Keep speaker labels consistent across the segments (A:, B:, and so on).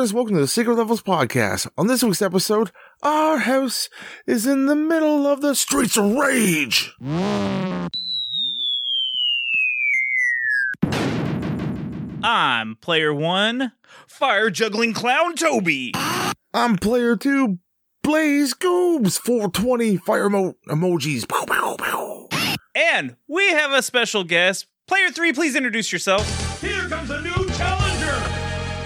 A: Hey. Welcome to the Secret Levels Podcast. On this week's episode, our house is in the middle of the streets of rage.
B: I'm player one, fire juggling clown Toby.
A: I'm player two, Blaze Goobs, 420 fire emo- emojis.
B: And we have a special guest. Player three, please introduce yourself.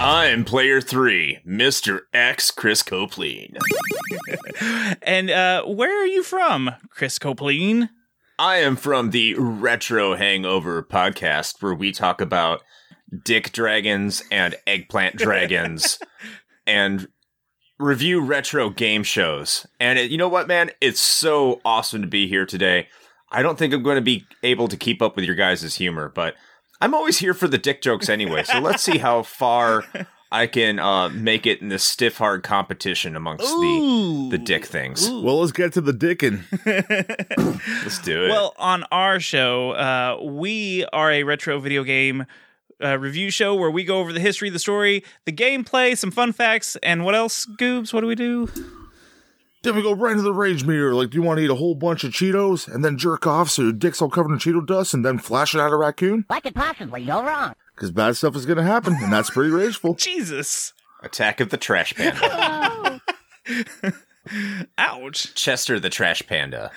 C: I'm player three, Mr. X Chris Copleen.
B: And uh, where are you from, Chris Copleen?
C: I am from the Retro Hangover podcast where we talk about dick dragons and eggplant dragons and review retro game shows. And it, you know what, man? It's so awesome to be here today. I don't think I'm going to be able to keep up with your guys' humor, but I'm always here for the dick jokes anyway. So let's see how far I can uh, make it in this stiff hard competition amongst the the dick things.
A: Well, let's get to the dickin'.
C: Let's do it.
B: Well, on our show, uh, we are a retro video game uh, review show where we go over the history, the story, the gameplay, some fun facts, and what else, Goobs? What do we do?
A: Then we go right into the rage meter. Like, do you want to eat a whole bunch of Cheetos and then jerk off so your dick's all covered in Cheeto dust and then flash it at a raccoon?
D: What could possibly go wrong?
A: Because bad stuff is going to happen, and that's pretty rageful.
B: Jesus.
C: Attack of the Trash Panda.
B: Ouch.
C: Chester the Trash Panda.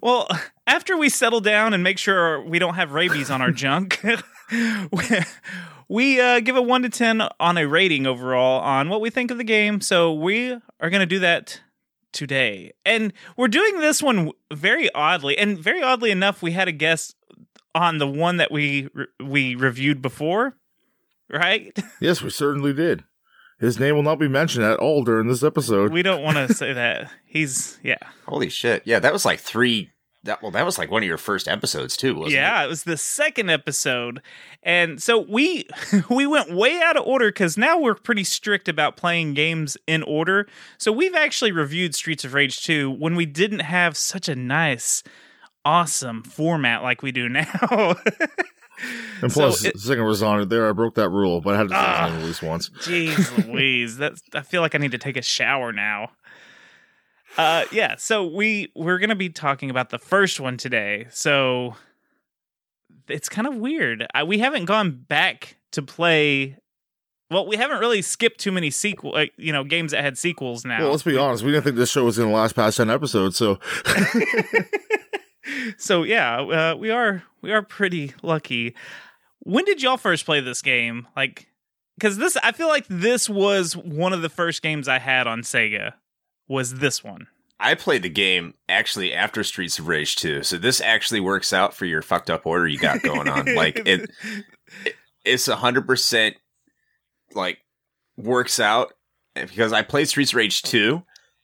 B: Well, after we settle down and make sure we don't have rabies on our junk, we, we uh, give a 1 to 10 on a rating overall on what we think of the game. So we are going to do that today. And we're doing this one very oddly. And very oddly enough, we had a guest on the one that we we reviewed before, right?
A: Yes, we certainly did. His name will not be mentioned at all during this episode.
B: We don't want to say that. He's yeah.
C: Holy shit. Yeah, that was like three. That well, that was like one of your first episodes too, wasn't it?
B: yeah,
C: it?
B: it was the second episode, and so we we went way out of order because now we're pretty strict about playing games in order. So we've actually reviewed Streets of Rage 2 when we didn't have such a nice, awesome format like we do now.
A: and
B: so it-
A: the second was on it there. I broke that rule, but I had to say
B: Ah.
A: at least once.
B: Jeez Louise, that's I feel like I need to take a shower now. Uh, yeah. So we we're gonna be talking about the first one today. So it's kind of weird. I, we haven't gone back to play. Well, we haven't really skipped too many sequel, uh, you know, games that had sequels now.
A: Well, let's be honest. We didn't think this show was to last past 10 episodes, so
B: so yeah, uh, we are we are pretty lucky. When did y'all first play this game? Like, because this, I feel like this was one of the first games I had on Sega. Was this one?
C: I played the game actually after Streets of Rage 2, so this actually works out for your fucked up order you got going on. like it, it it's a hundred percent like works out eh, because I played Streets of Rage 2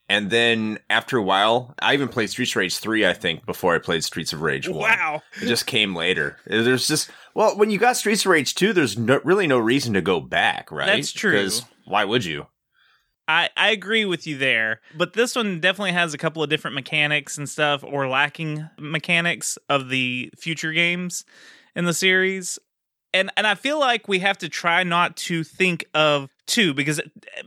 C: and then after a while I even played Streets of Rage 3 I think before I played Streets of Rage 1.
B: Wow.
C: It just came later. Eh, there's just well, when you got Streets of Rage 2, there's no, really no reason to go back, right?
B: That's true.
C: Because why would you?
B: I, I agree with you there, but this one definitely has a couple of different mechanics and stuff, or lacking mechanics of the future games in the series. And and I feel like we have to try not to think of two because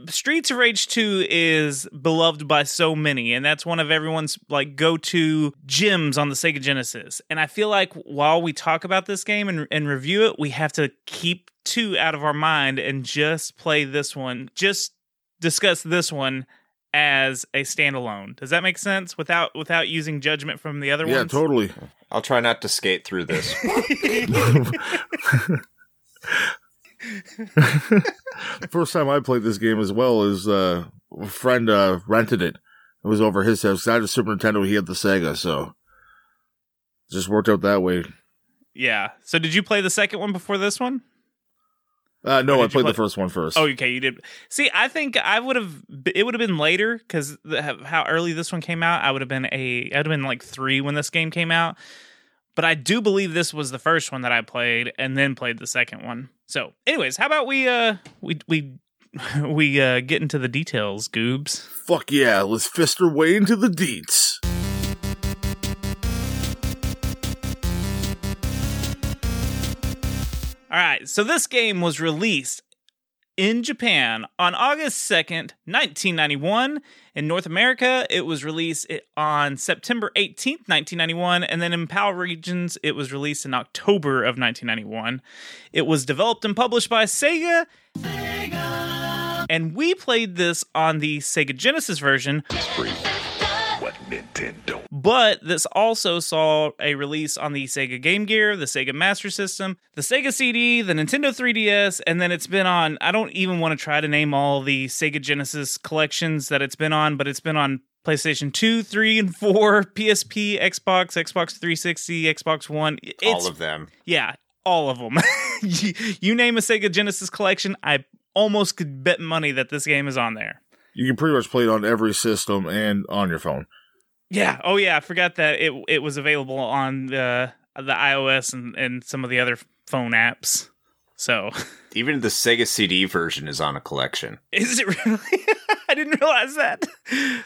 B: Streets of Rage 2 is beloved by so many, and that's one of everyone's like go-to gems on the Sega Genesis. And I feel like while we talk about this game and, and review it, we have to keep two out of our mind and just play this one. Just discuss this one as a standalone. Does that make sense without without using judgment from the other
A: Yeah,
B: ones?
A: Yeah, totally.
E: I'll try not to skate through this.
A: First time I played this game as well is uh, a friend uh, rented it. It was over his house. I had a Super Nintendo. He had the Sega, so just worked out that way.
B: Yeah. So did you play the second one before this one?
A: Uh, no, I played the first one first.
B: Oh, okay, you did. See, I think I would have. It would have been later because how early this one came out. I would have been a. I'd have been like three when this game came out. But I do believe this was the first one that I played, and then played the second one. So, anyways, how about we uh we we we uh get into the details, Goobs.
A: Fuck yeah, let's fist our way into the deets.
B: All right, so this game was released in Japan on August 2nd, 1991. In North America, it was released on September 18th, 1991. And then in PAL regions, it was released in October of 1991. It was developed and published by Sega. And we played this on the Sega Genesis version,
F: What Nintendo?
B: But this also saw a release on the Sega Game Gear, the Sega Master System, the Sega CD, the Nintendo 3DS, and then it's been on. I don't even want to try to name all the Sega Genesis collections that it's been on, but it's been on PlayStation 2, 3, and 4, PSP, Xbox, Xbox 360, Xbox One. It's,
E: All of them.
B: yeah, all of them. you, you name a Sega Genesis collection, I almost could bet money that this game is on there.
A: You can pretty much play it on every system and on your phone.
B: Yeah. Oh, yeah. I forgot that it it was available on the the iOS and and some of the other phone apps. So
E: Even the Sega CD version is on a collection.
B: is it really? I didn't realize that.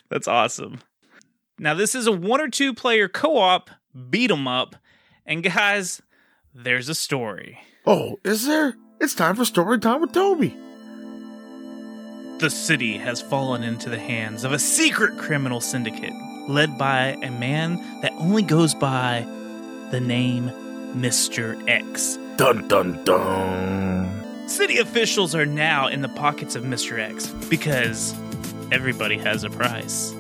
B: That's awesome. Now this is a one or two player co op beat 'em up, and guys, there's a story.
A: Oh, is there? It's time for story time with Toby.
B: The city has fallen into the hands of a secret criminal syndicate led by a man that only goes by the name Mr. X.
A: Dun dun dun.
B: City officials are now in the pockets of Mr. X because everybody has a price.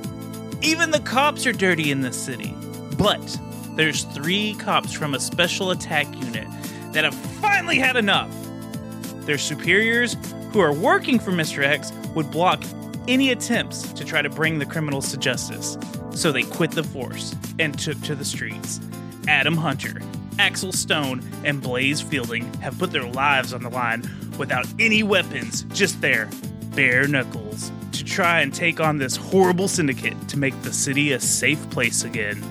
B: Even the cops are dirty in this city. But there's three cops from a special attack unit that have finally had enough. Their superiors, who are working for Mr. X, would block any attempts to try to bring the criminals to justice. So they quit the force and took to the streets. Adam Hunter, Axel Stone, and Blaze Fielding have put their lives on the line without any weapons, just their bare knuckles, to try and take on this horrible syndicate to make the city a safe place again.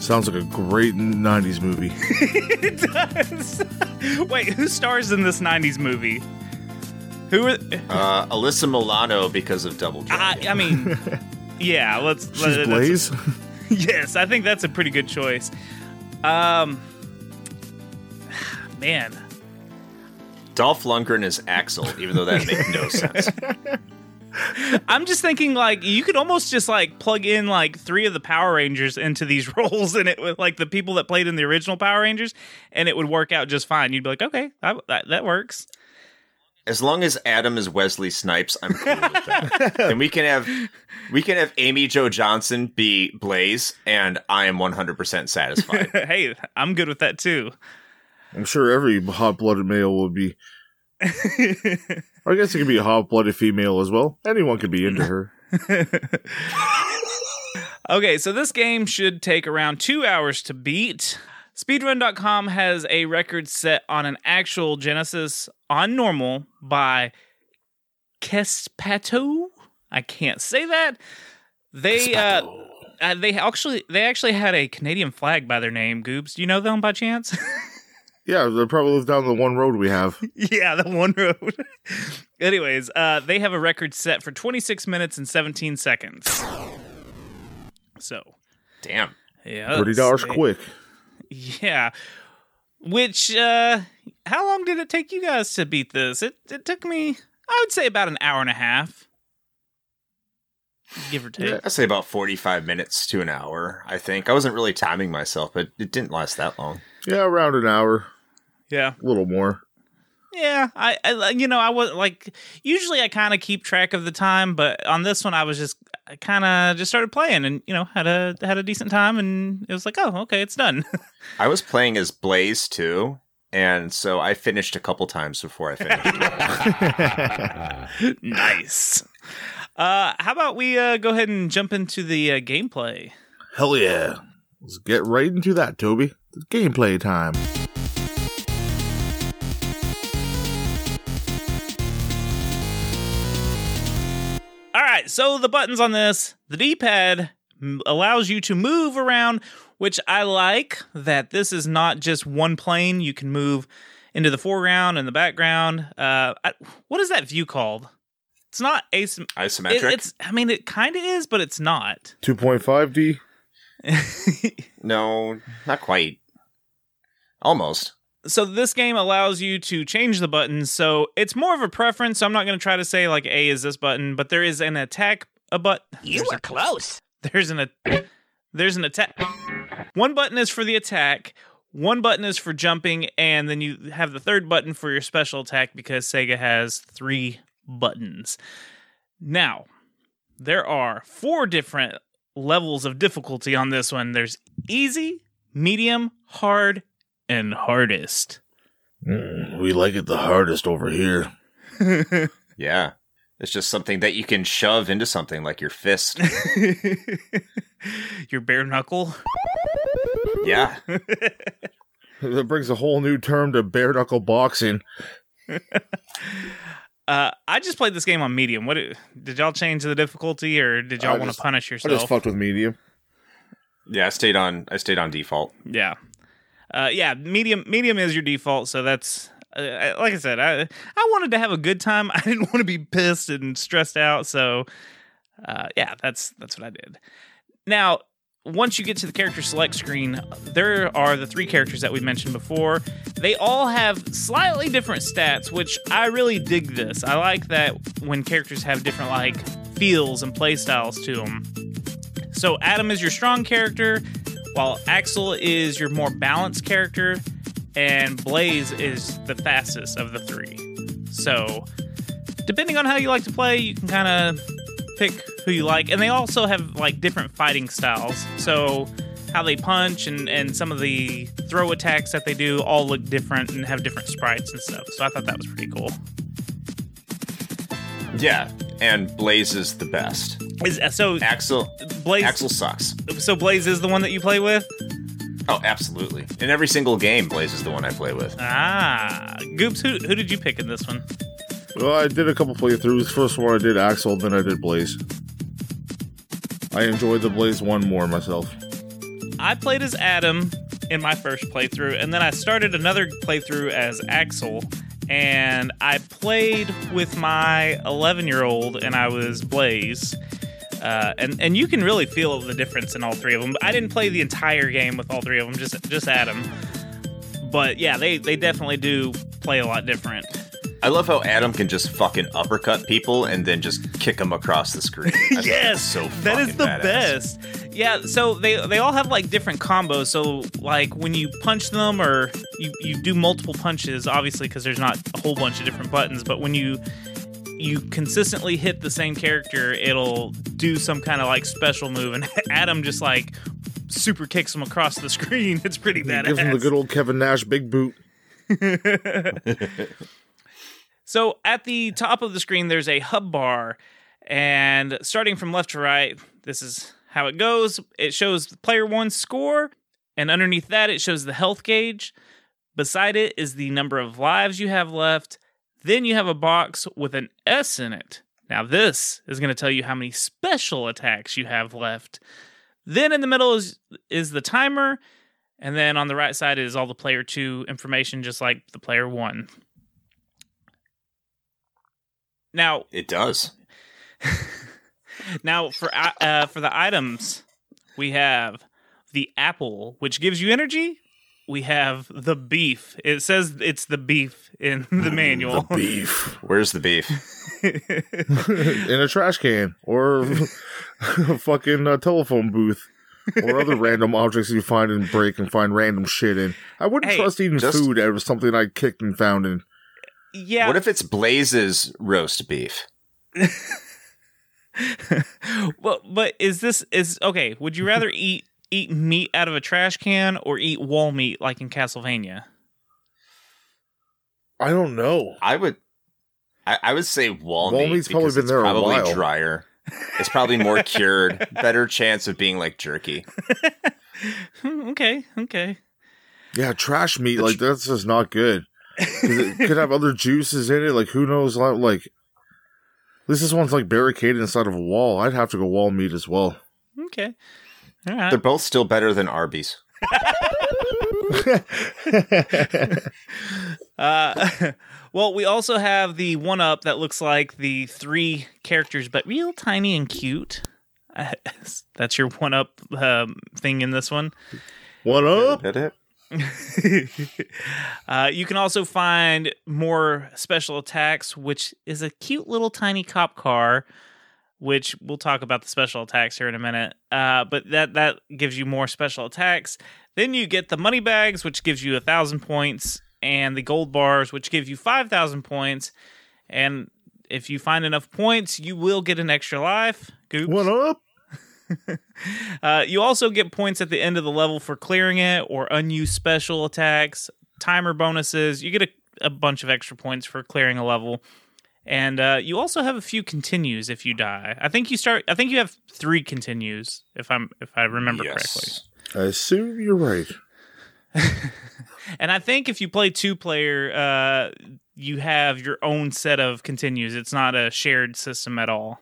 A: Sounds like a great 90s movie.
B: it does. Wait, who stars in this 90s movie? Who are.
E: Uh, Alyssa Milano because of Double
B: I,
E: Dragon.
B: I mean, yeah, let's.
A: She's
B: let- that's-
A: Blaze.
B: yes, I think that's a pretty good choice. Um, man,
E: Dolph Lundgren is Axel, even though that makes no sense.
B: I'm just thinking like you could almost just like plug in like three of the Power Rangers into these roles, and it with like the people that played in the original Power Rangers, and it would work out just fine. You'd be like, okay, that that, that works.
E: As long as Adam is Wesley Snipes, I'm cool with that. and we can have we can have Amy Jo Johnson be Blaze, and I am 100% satisfied.
B: hey, I'm good with that too.
A: I'm sure every hot blooded male would be. I guess it could be a hot blooded female as well. Anyone could be into her.
B: Okay, so this game should take around two hours to beat. Speedrun.com has a record set on an actual Genesis on normal by Kespato. I can't say that. They uh, uh, they actually they actually had a Canadian flag by their name. Goobs, do you know them by chance?
A: Yeah, they probably live down the one road we have.
B: yeah, the one road. Anyways, uh, they have a record set for 26 minutes and 17 seconds. So,
E: Damn.
B: yeah.
A: Thirty dollars quick.
B: Yeah. Which, uh, how long did it take you guys to beat this? It, it took me, I would say, about an hour and a half. Give or take.
E: I'd say about 45 minutes to an hour, I think. I wasn't really timing myself, but it didn't last that long.
A: Yeah, around an hour,
B: Yeah.
A: a little more.
B: Yeah, I, I you know, I was like, usually I kind of keep track of the time, but on this one, I was just kind of just started playing, and you know, had a had a decent time, and it was like, oh, okay, it's done.
E: I was playing as Blaze too, and so I finished a couple times before I finished.
B: nice. Uh, how about we uh, go ahead and jump into the uh, gameplay?
A: Hell yeah. Let's get right into that, Toby. It's gameplay time.
B: Right, so the buttons on this, the D-pad allows you to move around, which I like that this is not just one plane. You can move into the foreground and the background. Uh, I, what is that view called? It's not asym.
E: Isometric?
B: It, it's. I mean, it kind of is, but it's not.
A: 2.5D.
E: no, not quite. Almost.
B: So this game allows you to change the buttons so it's more of a preference. So i'm not going to try to say like a is this button but there is an attack a but
C: You were close.
B: there's an a- there's an attack. One button is for the attack one button is for jumping and then you have the third button for your special attack because sega has three buttons. Now there are four different levels of difficulty on this one. There's easy medium hard and hardest
A: Mm, we like it the hardest over here.
E: Yeah. It's just something that you can shove into something like your fist.
B: your bare knuckle
E: yeah.
A: That brings a whole new term to bare knuckle boxing.
B: Uh, I just played this game on medium. What did y'all change the difficulty, or did y'all want to punish yourself?
A: I just fucked with medium.
E: Yeah, I stayed on I stayed on default.
B: yeah, uh, yeah. Medium, medium is your default. So that's uh, like I said. I I wanted to have a good time. I didn't want to be pissed and stressed out. So uh, yeah, that's that's what I did. Now, once you get to the character select screen, there are the three characters that we mentioned before. They all have slightly different stats, which I really dig this. I like that when characters have different like feels and play styles to them. So Adam is your strong character, while Axel is your more balanced character, and Blaze is the fastest of the three. So, depending on how you like to play, you can kind of pick who you like. And they also have like different fighting styles. So, how they punch and, and some of the throw attacks that they do all look different and have different sprites and stuff. So, I thought that was pretty cool.
E: Yeah. And Blaze is the best.
B: Is, uh, so,
E: Axel
B: Blaze,
E: Axel sucks.
B: so Blaze is the one that you play with?
E: Oh, absolutely. In every single game, Blaze is the one I play with.
B: Ah, Goobs, who, who did you pick in this one?
A: Well, I did a couple playthroughs. First one I did Axel, then I did Blaze. I enjoyed the Blaze one more myself.
B: I played as Adam in my first playthrough, and then I started another playthrough as Axel, and I played with my 11 year old, and I was Blaze. Uh, and and you can really feel the difference in all three of them. I didn't play the entire game with all three of them, just just Adam. But yeah, they they definitely do play a lot different.
E: I love how Adam can just fucking uppercut people and then just kick them across the screen. That's so
B: that is the
E: badass.
B: best. Yeah, so they they all have like different combos. So like when you punch them or you you do multiple punches, obviously because there's not a whole bunch of different buttons, but when you you consistently hit the same character, it'll do some kind of like special move, and Adam just like super kicks him across the screen. It's pretty badass.
A: Gives him the good old Kevin Nash big boot.
B: So at the top of the screen, there's a hub bar, and starting from left to right, this is how it goes. It shows the player one's score, and underneath that, it shows the health gauge. Beside it is the number of lives you have left. Then you have a box with an S in it. Now, this is going to tell you how many special attacks you have left. Then in the middle is is the timer, And then on the right side is all the player two information, just like the player one. Now,
E: It does.
B: now for uh, for the items, we have the apple, which gives you energy. We have the beef. It says it's the beef in the manual.
A: The Beef
E: Where's the beef?
A: in a trash can or a fucking uh, telephone booth or other random objects you find and break and find random shit in. I wouldn't
B: Hey,
A: trust eating
E: just-
A: food out of something I kicked and found in.
B: yeah.
E: What if it's Blaze's roast beef?
B: well, but is this is okay? Would you rather eat eat meat out of a trash can or eat wall meat like in Castlevania?
A: I don't know.
E: I would. I, I would say wall,
A: Wall
E: meat
A: meat's probably
E: because
A: been
E: it's
A: there a
E: probably
A: while.
E: drier. It's probably more cured. Better chance of being like jerky.
B: Okay, okay.
A: Yeah, trash meat like that's just not good. it could have other juices in it. Like who knows? Like, like at least this one's like barricaded inside of a wall. I'd have to go wall meat as well.
B: Okay. All right.
E: They're both still better than Arby's.
B: Uh, well, we also have the one up that looks like the three characters, but real tiny and cute. Uh, that's your one up um, thing in this one.
A: What up?
E: Did it?
B: uh, you can also find more special attacks, which is a cute little tiny cop car. Which we'll talk about the special attacks here in a minute. Uh, but that that gives you more special attacks. Then you get the money bags, which gives you a thousand points, and the gold bars, which give you five thousand points. And if you find enough points, you will get an extra life. Goobs.
A: What up?
B: Uh, you also get points at the end of the level for clearing it or unused special attacks, timer bonuses. You get a, a bunch of extra points for clearing a level. And uh, you also have a few continues if you die. I think you start. I think you have three continues if I'm if I remember correctly.
A: I assume you're right.
B: And I think if you play two player, uh, you have your own set of continues. It's not a shared system at all,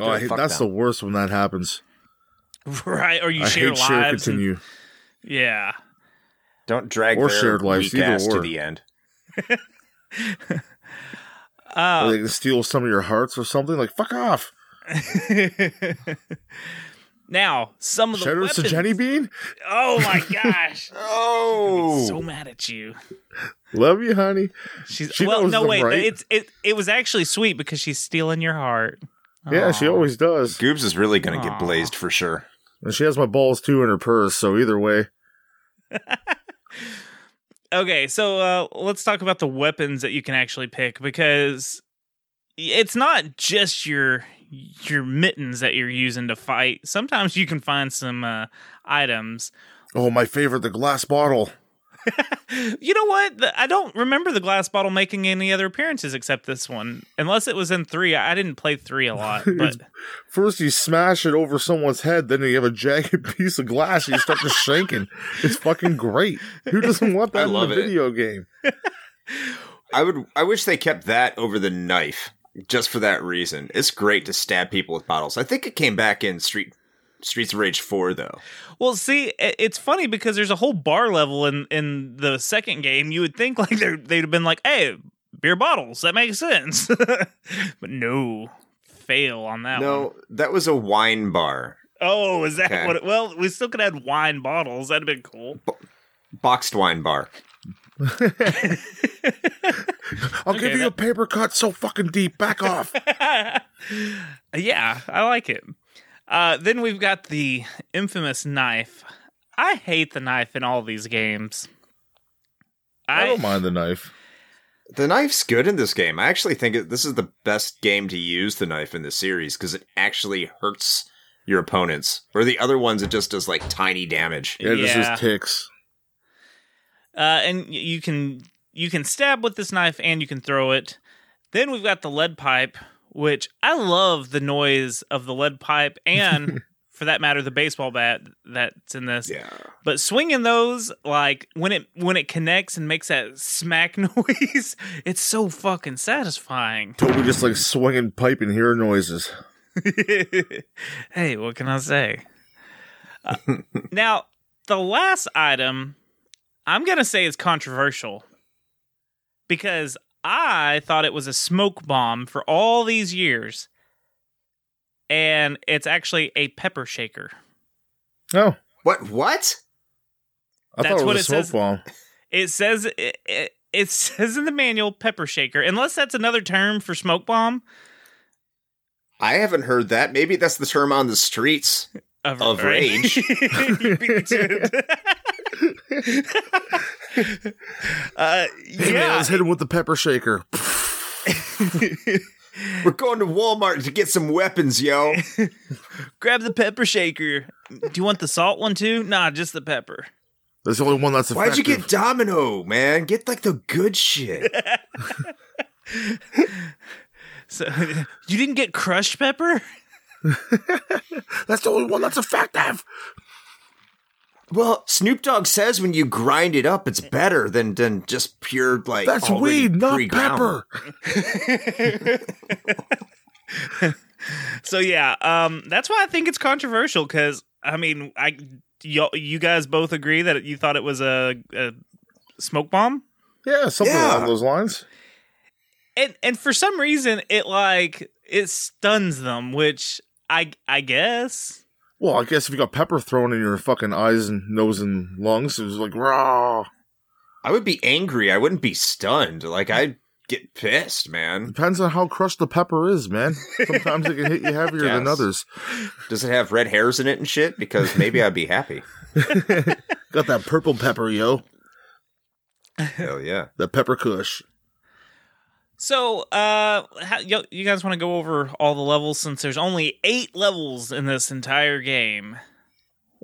A: Oh, I hate, that's
E: them.
A: the worst when that happens.
B: right? Or you
A: I
B: share
A: hate share
B: lives. and- yeah.
E: Don't drag
A: Or
E: their
A: shared lives,
E: weak
A: either
E: ass to the end.
B: Uh,
A: Or they can steal some of your hearts or something. Like fuck off.
B: now, some of the
A: Shout out
B: weapons.
A: to Jenny Bean.
B: Oh my gosh.
E: Oh,
B: so mad at you.
A: Love you, honey.
B: She's
A: She
B: well,
A: knows
B: no
A: I'm
B: wait.
A: right.
B: It's it. It was actually sweet because she's stealing your heart.
A: Yeah, she always does.
E: Goobs is really gonna
B: Aw.
E: get blazed for sure.
A: And she has my balls too in her purse. So either way,
B: Okay, so uh, let's talk about the weapons that you can actually pick because it's not just your your mittens that you're using to fight. Sometimes you can find some uh, items.
A: oh my favorite, the glass bottle.
B: You know what? I don't remember the glass bottle making any other appearances except this one, unless it was in three. I didn't play three a lot, but
A: First, you smash it over someone's head, then you have a jagged piece of glass and you start just shanking. It's fucking great. Who doesn't want
E: I
A: that in a
E: love it.
A: video game?
E: I would. I wish they kept that over the knife, just for that reason. It's great to stab people with bottles. I think it came back in Street Streets of Rage Four, though.
B: Well, see, it's funny because there's a whole bar level in in the second game. You would think like they're, they'd have been like, "Hey, beer bottles, that makes sense," but no, fail on that one.
E: No, that was a wine bar,
B: Oh, is that
E: Okay.
B: what? It, well, we still could have had wine bottles. That'd have been cool.
E: boxed wine bar.
A: I'll
B: Okay,
A: give you
B: that-
A: a paper cut so fucking deep. Back off.
B: yeah, I like it. Uh, then we've got the infamous knife. I hate the knife in all these games.
A: I don't mind the knife.
E: The knife's good in this game. I actually think it, this is the best game to use the knife in the series because it actually hurts your opponents. Or the other ones, it just does like tiny damage.
A: Yeah, this
B: Yeah.
A: is ticks.
B: Uh, and you can you can stab with this knife and you can throw it. Then we've got the lead pipe, which I love the noise of the lead pipe and for that matter the baseball bat that's in this.
E: Yeah.
B: But swinging those like when it when it connects and makes that smack noise, it's so fucking satisfying.
A: Toby just like swinging pipe and hear noises.
B: hey, what can I say? Uh, now, the last item, I'm gonna say is controversial because I thought it was a smoke bomb for all these years, and it's actually a pepper shaker.
A: Oh,
C: What? What?
A: I
B: That's
A: thought it
B: what
A: was a
B: it
A: smoke
B: says.
A: bomb.
B: It says it, it, it says in the manual pepper shaker, unless that's another term for smoke bomb.
C: I haven't heard that. Maybe that's the term on the streets.
B: Of,
C: Of rage.
B: You beat me to it. uh,
A: Hey man,
B: yeah,
A: let's hit him with the pepper shaker.
C: We're going to Walmart to get some weapons, yo.
B: grab the pepper shaker. Do you want the salt one too? Nah, just the pepper.
A: That's the only one that's
C: Why'd you get Domino, man? Get like the good shit.
B: So you didn't get crushed pepper?
A: That's the only one that's effective.
C: Well, Snoop Dogg says when you grind it up, it's better than than just pure like.
A: That's weed, not
C: pre-ground.
A: pepper.
B: So yeah, um, that's why I think it's controversial because I mean, I you, you guys both agree that you thought it was a, a smoke bomb,
A: Yeah, something
C: Yeah.
A: along those lines.
B: and and for some reason it like it stuns them, which I I guess.
A: Well, I guess if you got pepper thrown in your fucking eyes and nose and lungs, it was like raw.
C: I would be angry. I wouldn't be stunned. Like I'd get pissed, man.
A: Depends on how crushed the pepper is, man. Sometimes it can hit you heavier than others.
C: Does it have red hairs in it and shit? Because maybe I'd be happy.
A: Got that purple pepper, yo.
C: Hell yeah.
A: The pepper kush.
B: So, uh, how, you, you guys want to go over all the levels since there's only eight levels in this entire game.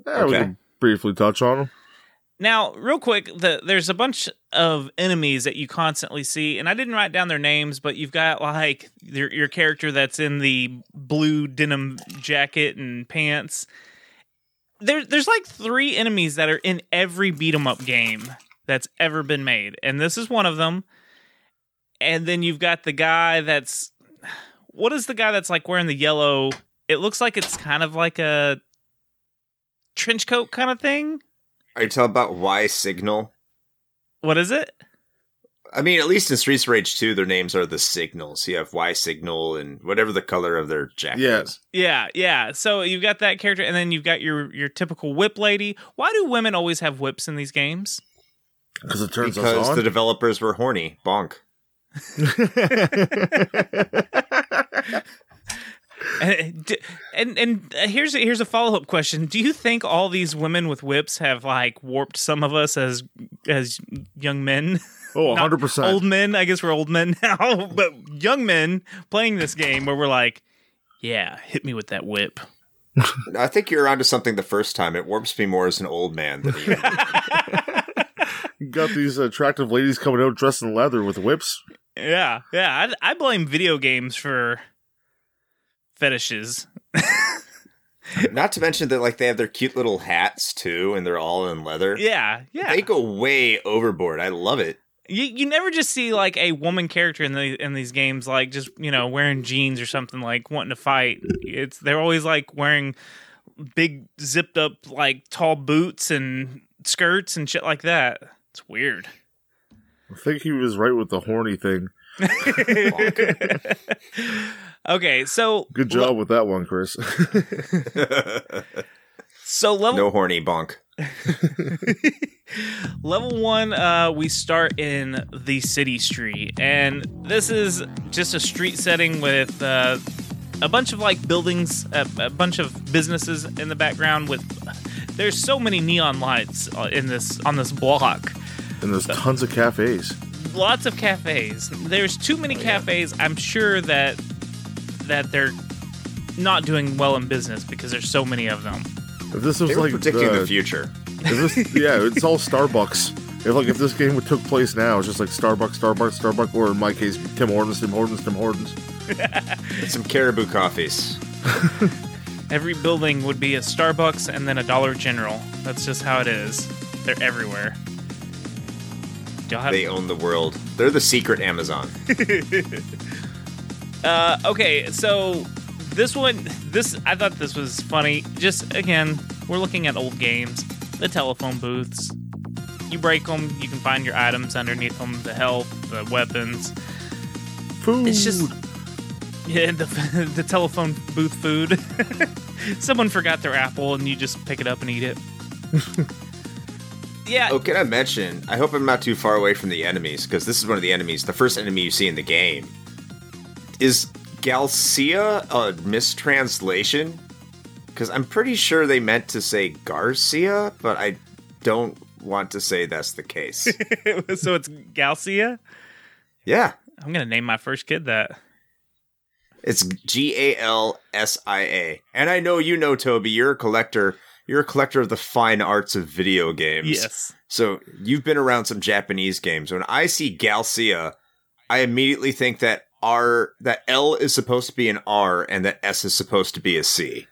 A: Yeah, we
C: Okay.
A: can briefly touch on them.
B: Now, real quick, the, there's a bunch of enemies that you constantly see, and I didn't write down their names, but you've got like your, your character that's in the blue denim jacket and pants. There, there's like three enemies that are in every beat 'em up game that's ever been made, and this is one of them. And then you've got the guy that's what is the guy that's like wearing the yellow? It looks like it's kind of like a trench coat kind of thing.
C: Are you talking about Y Signal?
B: What is it?
C: I mean, at least in Streets of Rage 2, their names are the signals. You have Y Signal and whatever the color of their jacket
A: Yeah.
C: is.
B: Yeah, yeah. So you've got that character, and then you've got your your typical whip lady. Why do women always have whips in these games?
A: Because it turns
C: Because
A: us on.
C: the developers were horny. Bonk.
B: And and, and uh, here's a, here's a follow up question: Do you think all these women with whips have like warped some of us as as young men?
A: oh, 100%.
B: Old men. I guess we're old men now, but young men playing this game where we're like, yeah, hit me with that whip.
C: I think you're onto something the first time. It warps me more as an old man than a.
A: You got these attractive ladies coming out dressed in leather with whips.
B: Yeah, yeah. I, I blame video games for fetishes.
C: Not to mention that like they have their cute little hats too, and they're all in leather.
B: Yeah, yeah.
C: They go way overboard. I love it.
B: You you never just see like a woman character in the in these games like just you know wearing jeans or something like wanting to fight. It's they're always like wearing big zipped up like tall boots and skirts and shit like that. It's weird.
A: I think he was right with the horny thing.
B: okay, so
A: Good job with that one, Chris.
B: so level
C: no horny bonk.
B: Level one, uh, we start in the city street, and this is just a street setting with uh, a bunch of like buildings, a, a bunch of businesses in the background. With there's so many neon lights uh, in this on this block.
A: And there's tons of cafes.
B: Lots of cafes. There's too many oh, cafes. I'm sure that that they're not doing well in business because there's so many of them.
A: If this was
C: They were
A: like
C: predicting
A: the,
C: the future.
A: if this, yeah, it's all Starbucks. If like if this game would took place now, it's just like Starbucks, Starbucks, Starbucks, or in my case, Tim Hortons, Tim Hortons, Tim Hortons.
C: Some caribou coffees.
B: Every building would be a Starbucks and then a Dollar General. That's just how it is. They're everywhere. Have
C: They own the world. They're the secret Amazon.
B: Uh, okay, so this one, this I thought this was funny. Just again, we're looking at old games. the telephone booths. You break them, you can find your items underneath them, the health, the weapons.
A: Food.
B: It's just yeah, the the telephone booth food. Someone forgot their apple, and you just pick it up and eat it. Yeah,
C: Oh, can I mention? I hope I'm not too far away from the enemies because this is one of the enemies. The first enemy you see in the game is Galsia a mistranslation? Because I'm pretty sure they meant to say Garcia, but I don't want to say that's the case.
B: so it's Galsia.
C: yeah,
B: I'm gonna name my first kid that.
C: it's G A L S I A. And I know you know, Toby. You're a collector. You're a collector of the fine arts of video games.
B: Yes.
C: So you've been around some Japanese games. When I see Galsia, I immediately think that R that L is supposed to be an R and that S is supposed to be a C.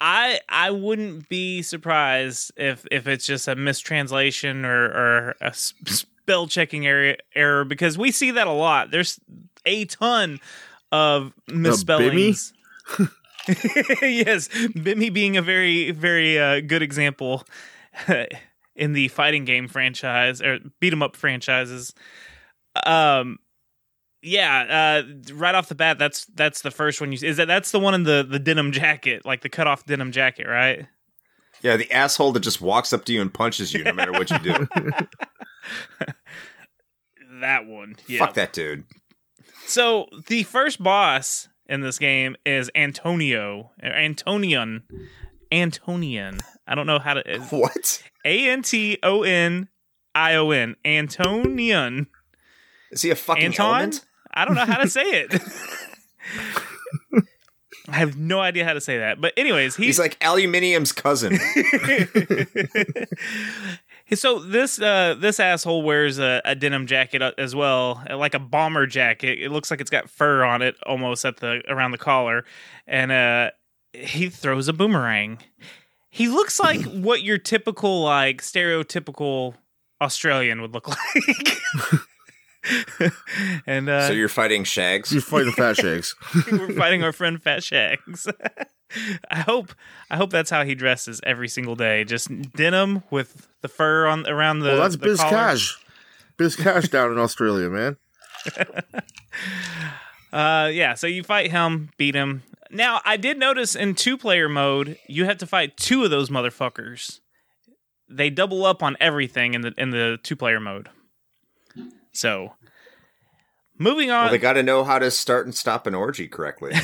B: I I wouldn't be surprised if if it's just a mistranslation or or a s- spell checking error error because we see that a lot. There's a ton of misspellings. yes, Bimmy being a very very uh, good example in the fighting game franchise or beat 'em up franchises. Um yeah, uh, right off the bat, that's that's the first one you see. Is that that's the one in the the denim jacket, like the cut off denim jacket, right?
C: Yeah, the asshole that just walks up to you and punches you no matter what you do.
B: That one. Yeah.
C: Fuck that dude.
B: So the first boss in this game is Antonio, Antonian Antonion, Antonion. I don't know how to
C: What?
B: A N T O N I O N. Antonion.
C: Is he a fucking
B: Anton?
C: element?
B: I don't know how to say it. I have no idea how to say that. But anyways,
C: He's like aluminium's cousin.
B: so this uh, this asshole wears a, a denim jacket uh, as well, uh, like a bomber jacket. It looks like it's got fur on it almost at the around the collar, and uh, he throws a boomerang. He looks like what your typical like stereotypical Australian would look like. and uh,
C: so you're fighting Shags?
A: You're fighting fat shakes.
B: we're fighting our friend Fat Shags. I hope I hope that's how he dresses every single day. Just denim with the fur on around the.
A: well, that's
B: the
A: Biz
B: collar.
A: Cash. Biz Cash down in Australia, man.
B: Uh, yeah. So you fight him, beat him. Now I did notice in two player mode you have to fight two of those motherfuckers. They double up on everything in the in the two player mode. So, moving on.
C: Well, they got to know how to start and stop an orgy correctly.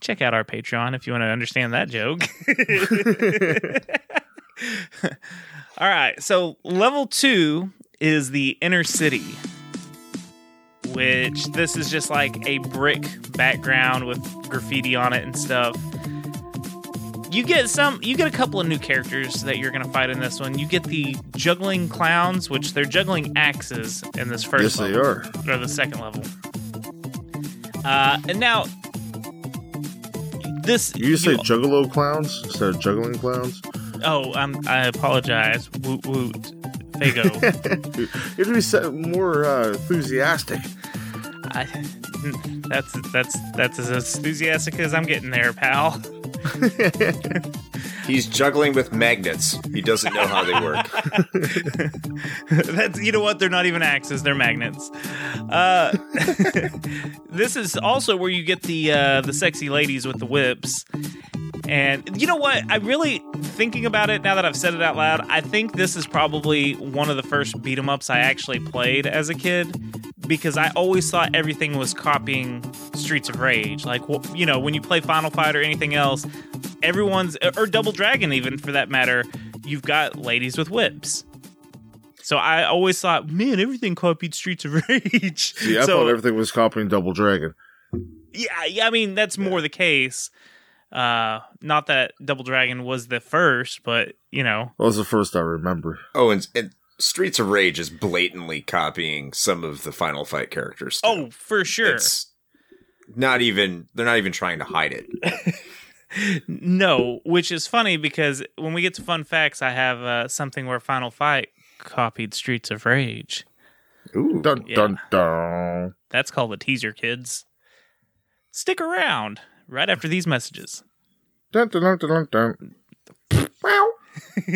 B: check out our Patreon if you want to understand that joke. All right, so level two is the inner city, which this is just like a brick background with graffiti on it and stuff. You get some, you get a couple of new characters that you're gonna fight in this one. You get the juggling clowns, which they're juggling axes in this first
A: Yes,
B: level
A: they are.
B: or the second level. Uh, and now this
A: You to say juggalo clowns instead of juggling clowns.
B: oh, I'm, I apologize. Woot woot, Fago.
A: You have to be more uh, enthusiastic.
B: I, that's that's that's as enthusiastic as I'm getting there, pal.
C: He's juggling with magnets. He doesn't know how they work.
B: That's you know what? They're not even axes; they're magnets. Uh, this is also where you get the uh, the sexy ladies with the whips. And you know what? I really thinking about it now that I've said it out loud. I think this is probably one of the first beat 'em ups I actually played as a kid because I always thought everything was copying Streets of Rage. Like you know, when you play Final Fight or anything else, everyone's or Double Dragon even for that matter, you've got ladies with whips. So I always thought, man, everything copied Streets of Rage.
A: See, I
B: so,
A: thought everything was copying Double Dragon.
B: yeah, yeah, I mean that's more the case. Uh, not that Double Dragon was the first, but you know,
A: That was the first I remember.
C: Oh, and, and Streets of Rage is blatantly copying some of the Final Fight characters. too.
B: oh, for sure.
C: It's not even they're not even trying to hide it.
B: No, which is funny because when we get to fun facts, I have uh, something where Final Fight copied Streets of Rage.
C: Ooh.
A: Dun
B: Yeah.
A: dun dun.
B: That's called a teaser, kids. Stick around right after these messages.
A: Dun dun dun dun dun. Wow.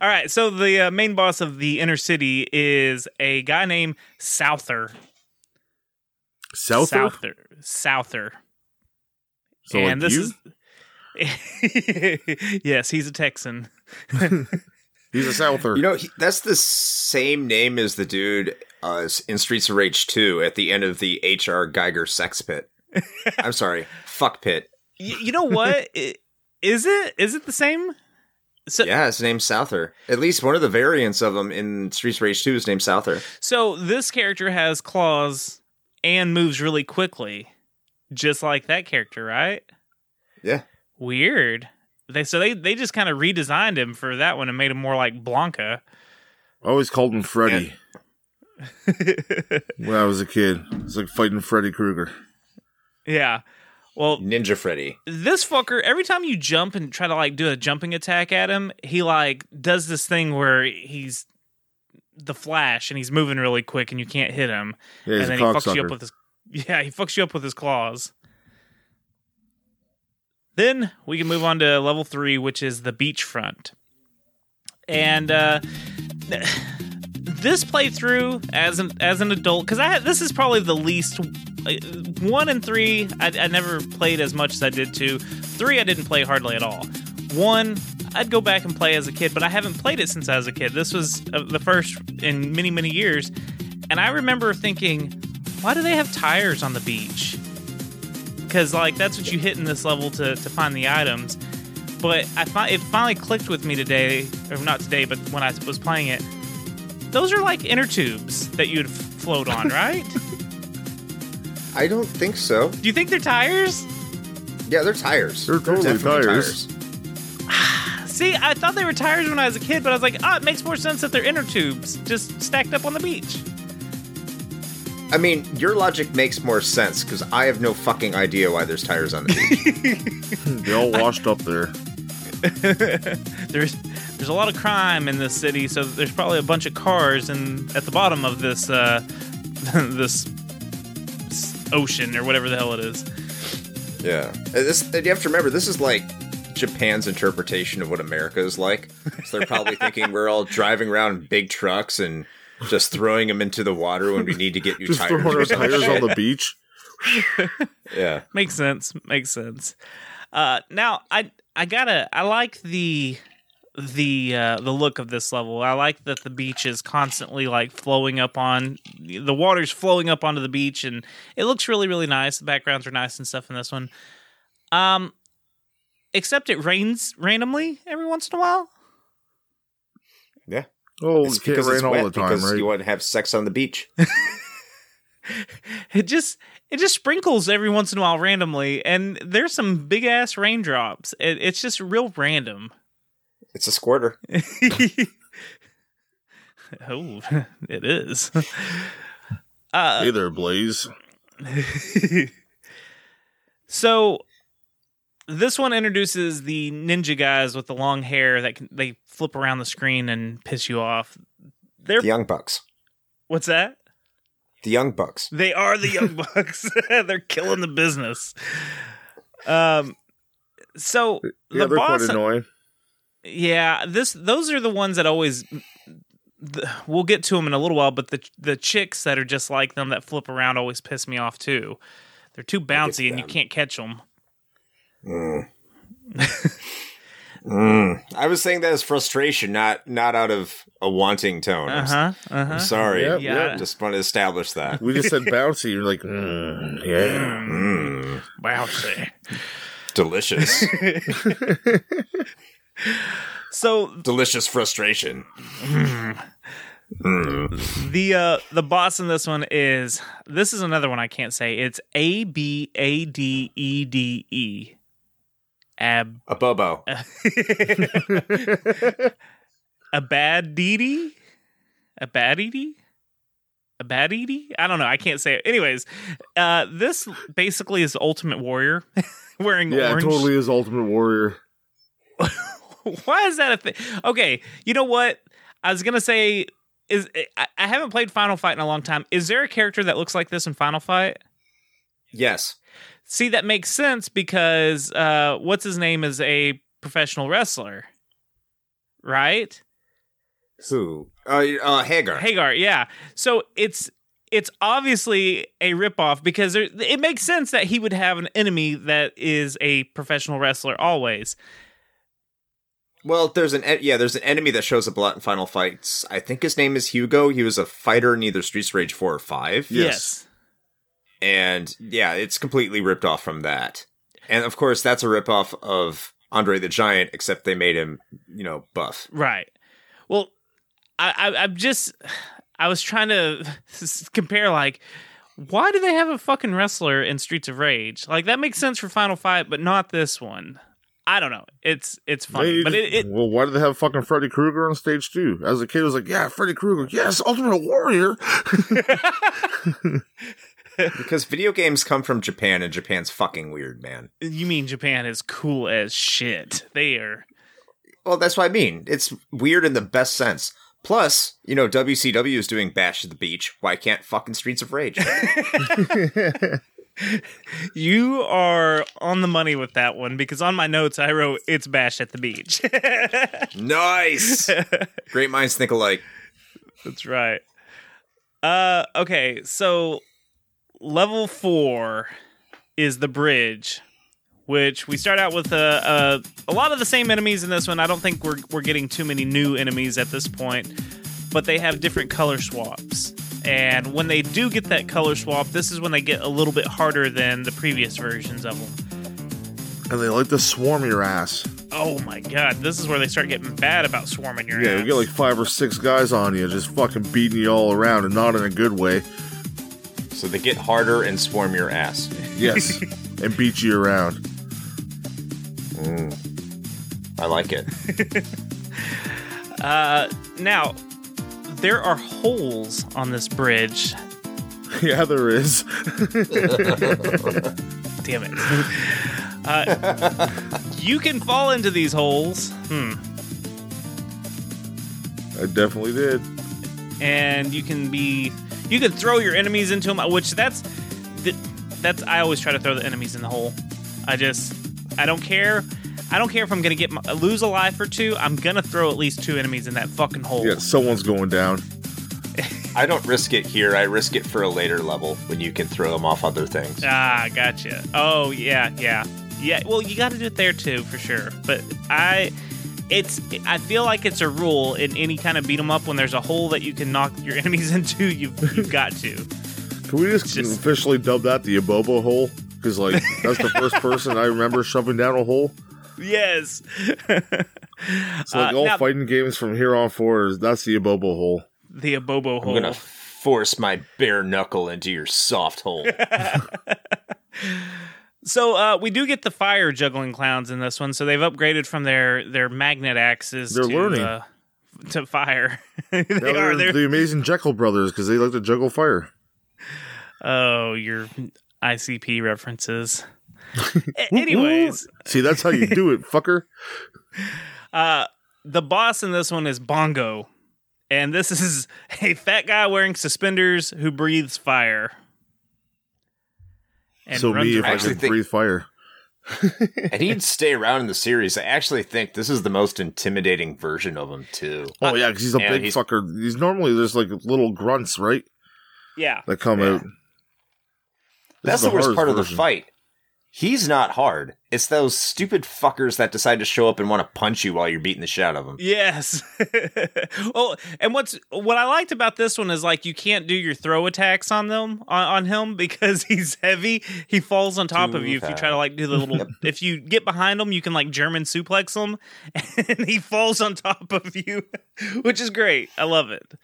B: All right, so the uh, main boss of the inner city is a guy named Souther.
A: Souther?
B: Souther. Souther.
A: So
B: and
A: like
B: this
A: you?
B: is Yes, he's a Texan.
A: He's a Souther.
C: You know, he, that's the same name as the dude uh, in Streets of Rage 2 at the end of the H.R. Giger sex pit. I'm sorry, fuck pit.
B: Y- you know what? I- Is it? Is it the same? So,
C: Yeah, it's named Souther. At least one of the variants of him in Streets of Rage 2 is named Souther.
B: so this character has claws and moves really quickly, just like that character, right?
C: Yeah.
B: Weird. They so they they just kind of redesigned him for that one and made him more like Blanca.
A: I always called him Freddy when I was a kid. It's like fighting Freddy Krueger.
B: yeah. Well,
C: Ninja Freddy.
B: this fucker every time you jump and try to like do a jumping attack at him he like does this thing where he's the flash and he's moving really quick and you can't hit him.
A: Yeah,
B: and then he fucks you up with his yeah he fucks you up with his claws. Then we can move on to level three which is the beachfront. And uh this playthrough as an as an adult because I this is probably the least uh, one and three I, I never played as much as I did two. Three I didn't play hardly at all. One I'd go back and play as a kid, but I haven't played it since I was a kid. This was uh, the first in many many years, and I remember thinking, why do they have tires on the beach? Because like that's what you hit in this level to to find the items. But I fi- it finally clicked with me today, or not today, but when I was playing it. Those are like inner tubes that you'd float on, right?
C: I don't think so.
B: Do you think they're tires?
C: Yeah, they're tires.
A: They're totally
C: definitely
A: tires.
B: See, I thought they were tires when I was a kid, but I was like, ah, it makes more sense that they're inner tubes, just stacked up on the beach.
C: I mean, your logic makes more sense because I have no fucking idea why there's tires on the beach.
A: They all washed up there.
B: There's there's a lot of crime in this city, so there's probably a bunch of cars and at the bottom of this uh this ocean or whatever the hell it is.
C: yeah. This, you have to remember, this is like Japan's interpretation of what America is like. So they're probably thinking we're all driving around in big trucks and just throwing them into the water when we need to get new
A: Just
C: tires.
A: throwing our tires on the beach.
C: Yeah.
B: Makes sense. Makes sense. Uh, now I I gotta I like the the uh, the look of this level. I like that the beach is constantly like flowing up on the water's flowing up onto the beach, and it looks really really nice. The backgrounds are nice and stuff in this one. Um, except it rains randomly every once in a while.
C: Yeah.
A: Oh,
C: It's
A: it can't
C: because it's
A: rain all
C: wet
A: the time,
C: because
A: right?
C: you want to have sex on the beach.
B: It just it just sprinkles every once in a while randomly, and there's some big ass raindrops. It, it's just real random.
C: It's a squirter.
B: oh, it is. Uh,
A: hey there, Blaze.
B: so this one introduces the ninja guys with the long hair that can they flip around the screen and piss you off. They're
C: The Young Bucks.
B: what's that?
C: The Young Bucks.
B: They are the young bucks. They're killing the business. Um so
A: Yeah,
B: the
A: they're
B: boss
A: quite annoying.
B: Yeah, this those are the ones that always. The, we'll get to them in a little while, but the the chicks that are just like them that flip around always piss me off too. They're too bouncy and you can't catch them.
C: Mm. Mm. I was saying that as frustration, not not out of a wanting tone. I'm
B: Uh
C: s-
B: huh. Uh
C: I'm sorry.
A: Yep,
B: Yeah.
A: yep.
C: Just want to establish that.
A: We just said bouncy. You're like, mm, yeah.
C: Mm.
B: Bouncy.
C: Delicious.
B: So
C: Delicious frustration.
B: The uh the boss in this one is this is another one I can't say. It's A B A D E D E. Ab
C: A Bobo.
B: a bad deedy a bad edie a bad edie i don't know i can't say it anyways uh this basically is ultimate warrior wearing
A: Yeah,
B: orange
A: totally is Ultimate Warrior.
B: why is that a thing okay you know what i was gonna say is I, I haven't played final fight in a long time is there a character that looks like this in final fight
C: Yes.
B: see that makes sense because uh what's his name is a professional wrestler right?
C: Who? Uh, uh Haggar.
B: Haggar, yeah. So it's it's obviously a ripoff because there, it makes sense that he would have an enemy that is a professional wrestler always.
C: Well, there's an yeah, there's an enemy that shows up a lot in Final Fights. I think his name is Hugo. He was a fighter in either Streets of Rage four or five.
A: Yes.
C: and yeah, it's completely ripped off from that. And of course, that's a ripoff of Andre the Giant, except they made him, you know, buff.
B: Right. Well, I, I I'm just I was trying to compare like why do they have a fucking wrestler in Streets of Rage? Like that makes sense for Final Fight, but not this one. I don't know. It's it's funny,
A: They
B: but
A: just-
B: it, it
A: well, why did they have fucking Freddy Krueger on stage too? As a kid, I was like, yeah, Freddy Krueger, yes, Ultimate Warrior.
C: Because video games come from Japan, and Japan's fucking weird, man.
B: you mean Japan is cool as shit. They are
C: Well, that's what I mean. It's weird in the best sense. Plus, you know, WCW is doing Bash at the Beach. Why can't fucking Streets of Rage?
B: You are on the money with that one because on my notes I wrote it's bash at the beach.
C: nice. Great minds think alike.
B: That's right. Uh okay, so level 4 is the bridge which we start out with a, a a lot of the same enemies in this one. I don't think we're we're getting too many new enemies at this point, but they have different color swaps. And when they do get that color swap, this is when they get a little bit harder than the previous versions of them.
A: and they like to swarm your ass.
B: Oh my god, this is where they start getting bad about swarming your
A: Yeah,
B: ass.
A: you get like five or six guys on you, just fucking beating you all around, and not in a good way.
C: So they get harder and swarm your ass.
A: Yes, and beat you around.
C: I like it.
B: uh, now, there are holes on this bridge.
A: Yeah, there is.
B: Damn it. uh, you can fall into these holes. Hmm.
A: I definitely did.
B: and you can be you can throw your enemies into them which that's, that's i always try to throw the enemies in the hole i just i don't care i don't care if i'm gonna get my, lose a life or two i'm gonna throw at least two enemies in that fucking hole
A: Yeah, someone's going down.
C: I don't risk it here. I risk it for a later level when you can throw them off other things.
B: ah gotcha oh yeah yeah yeah well you gotta do it there too for sure but i it's i feel like it's a rule in any kind of beat 'em up when there's a hole that you can knock your enemies into you've, you've got to
A: Can we just,
B: Just-
A: officially dub that the Abobo hole? Because like that's the first person I remember shoving down a hole.
B: Yes
A: So like
B: Uh,
A: all
B: now-
A: fighting games from here on forward, that's the Abobo hole.
B: the abobo hole.
C: I'm
B: hole
C: gonna force my bare knuckle into your soft hole.
B: So uh, we do get the fire juggling clowns in this one. So they've upgraded from their their magnet axes
A: They're
B: to
A: learning.
B: Uh, to fire. they
A: Now
B: are.
A: they're
B: They're,
A: the amazing Jeckel brothers because they like to juggle fire.
B: oh, your ICP references. A- Anyways,
A: See, that's how you do it, fucker.
B: uh, the boss in this one is Bongo, and this is a fat guy wearing suspenders who breathes fire. And
A: so me, if I
B: around.
A: could
C: think-
A: breathe fire.
C: and he'd stay around in the series. I actually think this is the most intimidating version of him too.
A: Oh yeah, because he's a
C: Yeah,
A: big
C: he's-
A: fucker. He's normally there's like little grunts, right,
B: yeah,
A: that come
C: Yeah.
A: out. This
C: That's
A: is
C: the worst
A: hardest
C: part of the fight. He's not hard. It's those stupid fuckers that decide to show up and want to punch you while you're beating the shit out of them.
B: Yes. oh, and what's what I liked about this one is like you can't do your throw attacks on them on, on him because he's heavy. He falls on top of
C: Too
B: you if you try to like do the little. if you get behind him, you can like German suplex him, and he falls on top of you, which is great. I love it.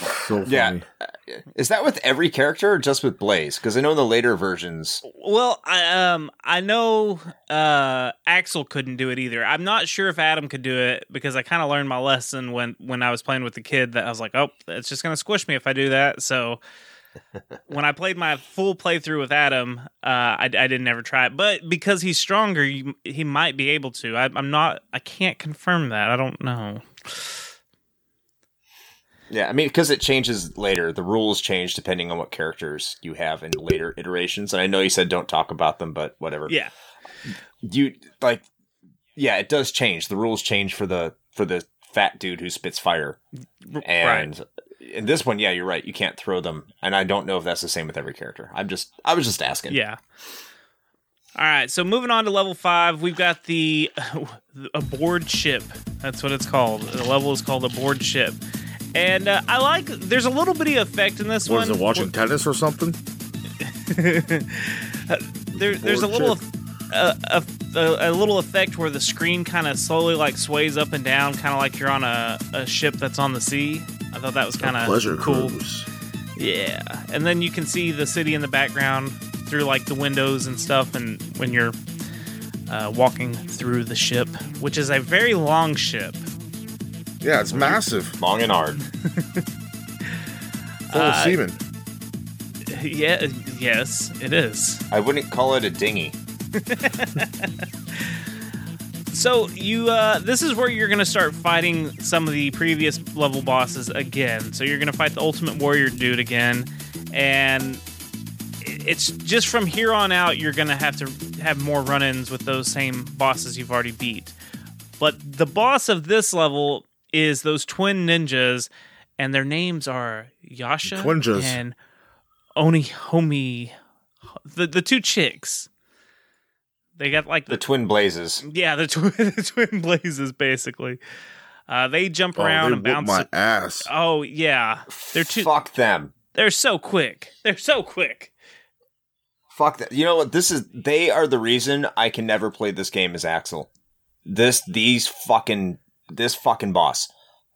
A: So funny.
C: Yeah. Is that with every character or just with Blaze? Because I know in the later versions,
B: Well, I um I know uh Axel couldn't do it either. I'm not sure if Adam could do it because I kind of learned my lesson when when I was playing with the kid that I was like, "Oh, it's just going to squish me if I do that." So when I played my full playthrough with Adam, uh I, I didn't ever try it. But because he's stronger, you, he might be able to. I, I'm not I can't confirm that. I don't know.
C: Yeah, I mean, because it changes later. The rules change depending on what characters you have in later iterations. And I know you said don't talk about them, but whatever.
B: Yeah.
C: you like yeah, it does change. The rules change for the for the fat dude who spits fire. And in this one, yeah, you're right. You can't throw them. And I don't know if that's the same with every character. I'm just I was just asking.
B: Yeah. All right, so moving on to level five, we've got the aboard ship. That's what it's called. The level is called aboard ship, and uh, I like. There's a little bitty effect in this
A: What
B: one.
A: Was it, watching tennis or something?
B: there, there's a little uh, a, a, a little effect where the screen kind of slowly like sways up and down, kind of like you're on a, a ship that's on the sea. I thought that was kind of cool.
A: cruise.
B: Yeah, and then you can see the city in the background through like the windows and stuff, and when you're uh, walking through the ship, which is a very long ship.
A: Yeah, it's massive.
C: Long and hard.
A: Full
B: Uh,
A: of semen.
B: yeah, yes, it is.
C: I wouldn't call it a dinghy.
B: So you, uh, this is where you're gonna start fighting some of the previous level bosses again. So you're gonna fight the Ultimate Warrior dude again, and it's just from here on out you're gonna have to have more run-ins with those same bosses you've already beat. But the boss of this level is those twin ninjas, and their names are Yasha
A: Twinjas.
B: and Onihime. The the two chicks. They got like
C: The twin blazes.
B: yeah, the, tw- the twin blazes basically. Uh, they jump
A: Oh,
B: around
A: they
B: and bounce.
A: my ass.
B: oh yeah, they're too.
C: Fuck them.
B: They're so quick. They're so quick.
C: Fuck that. You know what? This is they are the reason I can never play this game as Axel. This these fucking this fucking boss.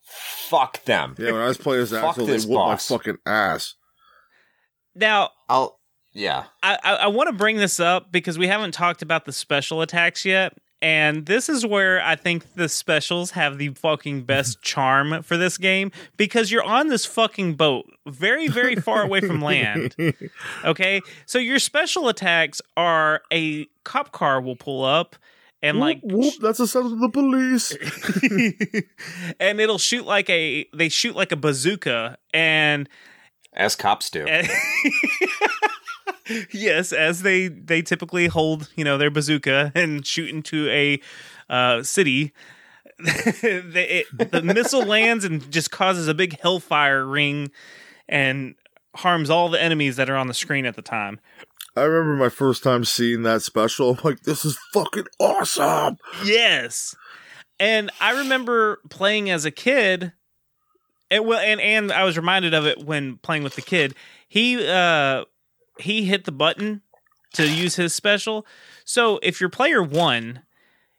C: Fuck them.
A: Yeah, when I was playing as
C: Fuck
A: Axel, they whooped
C: boss.
A: my fucking ass.
B: Now
C: I'll yeah.
B: I I, I want to bring this up because we haven't talked about the special attacks yet. And this is where I think the specials have the fucking best charm for this game because you're on this fucking boat very, very far away from land. Okay. So your special attacks are a cop car will pull up and like
A: whoop, whoop, that's the sound of the police.
B: and it'll shoot like a they shoot like a bazooka and
C: As cops do.
B: yes as they they typically hold you know their bazooka and shoot into a uh, city they, it, the missile lands and just causes a big hellfire ring and harms all the enemies that are on the screen at the time
A: I remember my first time seeing that special. I'm like, this is fucking awesome.
B: Yes. And I remember playing as a kid. And well and, and I was reminded of it when playing with the kid. He uh he hit the button to use his special. So if you're player 1,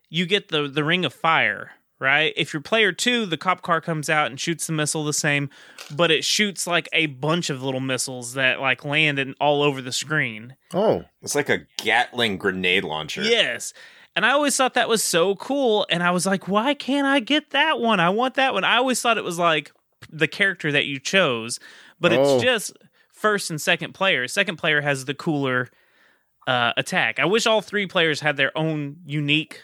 B: you get the the ring of fire, right? If you're player 2, the cop car comes out and shoots the missile the same, but it shoots like a bunch of little missiles that like land in, all over the screen.
A: Oh,
C: It's like a Gatling grenade launcher.
B: Yes. And I always thought that was so cool. And I was like, why can't I get that one? I want that one. I always thought it was like the character that you chose, but
A: Oh.
B: it's just first and second player. Second player has the cooler uh, attack. I wish all three players had their own unique,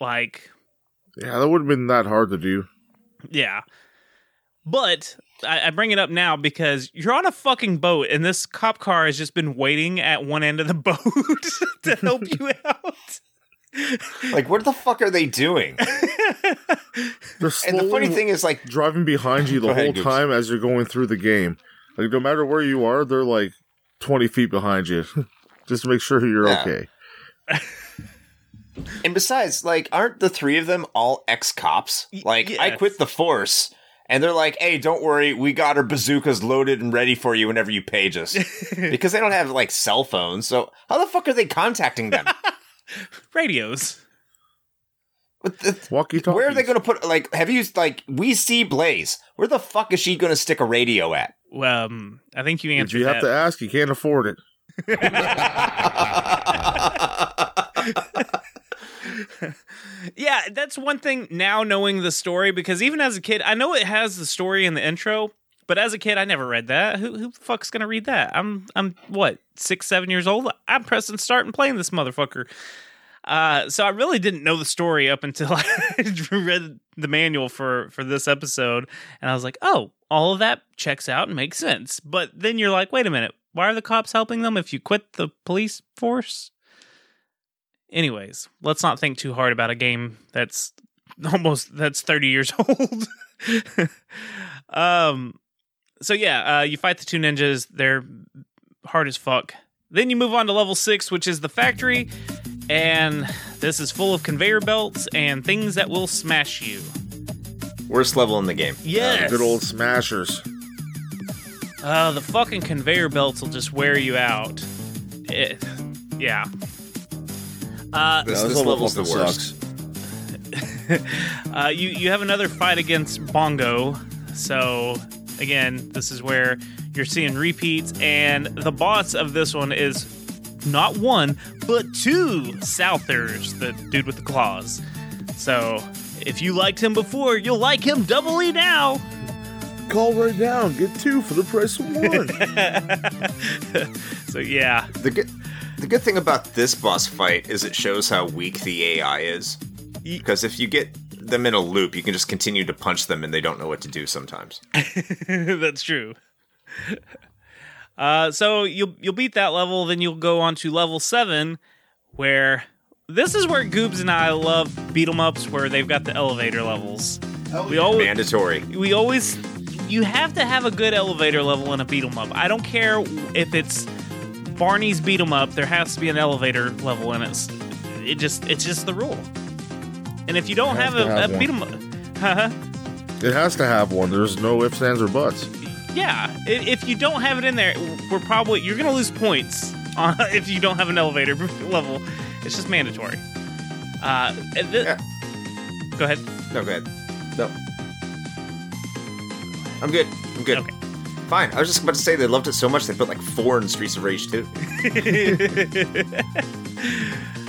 B: like,
A: yeah, that wouldn't have been that hard to do.
B: yeah. But I, I bring it up now because you're on a fucking boat and this cop car has just been waiting at one end of the boat to help you out.
C: Like, what the fuck are they doing? And the funny thing is, like,
A: driving behind you the whole
C: ahead,
A: time as you're going through the game. Like, no matter where you are, they're like 20 feet behind you. Just to make sure you're
C: Yeah.
A: okay.
C: And besides, like, aren't the three of them all ex cops? Like, I quit the force, and they're like, "Hey, don't worry, we got our bazookas loaded and ready for you whenever you page us." because they don't have like cell phones, so how the fuck are they contacting them?
B: Radios.
C: The-
A: Walkie talkie.
C: where are they going to put? Like, have you like we see Blaze? Where the fuck is she going to stick a radio at?
B: Well, um, I think you
A: If
B: answered
A: you have
B: that.
A: to ask, you can't afford it.
B: yeah, that's one thing now knowing the story because even as a kid, I know it has the story in the intro, but as a kid, I never read that. Who who the fuck's gonna read that? I'm I'm what six seven years old. I'm pressing start and playing this motherfucker. Uh, so I really didn't know the story up until I read the manual for for this episode, and I was like, oh, all of that checks out and makes sense. But then you're like, wait a minute, why are the cops helping them if you quit the police force? Anyways, let's not think too hard about a game that's almost that's 30 years old. um so yeah, uh you fight the two ninjas, they're hard as fuck. Then you move on to level 6, which is the factory, and this is full of conveyor belts and things that will smash you.
E: Worst level in the game.
B: Yes.
A: Good old smashers.
B: Uh, the fucking conveyor belts will just wear you out. It, yeah. Uh,
E: This, this level's the
A: fucking
E: worst.
B: uh, you you have another fight against Bongo. So again, this is where you're seeing repeats, and the boss of this one is not one but two Southers, the dude with the claws. So if you liked him before, you'll like him doubly now.
A: Call right now. Get two for the price of one.
B: So yeah,
E: The the good thing about this boss fight is it shows how weak the AI is. Because if you get them in a loop, you can just continue to punch them and they don't know what to do sometimes.
B: That's true. Uh, so you'll you'll beat that level, then you'll go on to level seven, where this is where Goobs and I love beat 'em ups, where they've got the elevator levels. We always
E: Mandatory.
B: we always you have to have a good elevator level in a beat 'em up. I don't care if it's Barney's beat 'em up. There has to be an elevator level in it. It just it's just the rule. And if you don't
A: Has
B: have a,
A: have
B: a beat 'em up, huh?
A: it has to have one. There's no ifs, ands, or buts.
B: Yeah, if you don't have it in there, we're probably you're gonna lose points on, if you don't have an elevator level. It's just mandatory. Uh, and thi-
E: Yeah.
B: Go ahead.
E: No, go ahead. No. I'm good. I'm good.
B: Okay.
E: Fine. I was just about to say they loved it so much they put like four in Streets of Rage too.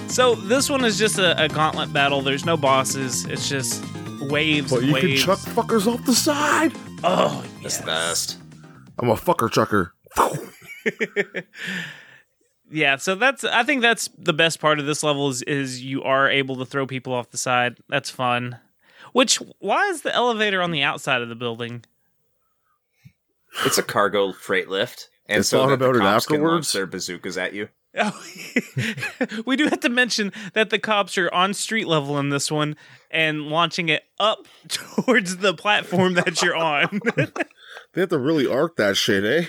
B: so this one is just a, a gauntlet battle. There's no bosses. It's just waves.
A: But you
B: waves.
A: can chuck fuckers off the side.
B: Oh,
E: That's the best.
A: I'm a fucker chucker.
B: Yeah, so that's I think that's the best part of this level is is you are able to throw people off the side. That's fun. Which why is the elevator on the outside of the building?
E: It's a cargo freight lift. And
A: They
E: so
A: thought
E: that the
A: about it
E: cops can launch their bazookas at you.
B: Oh, we do have to mention that the cops are on street level in this one and launching it up towards the platform that you're on.
A: They have to really arc that shit, eh?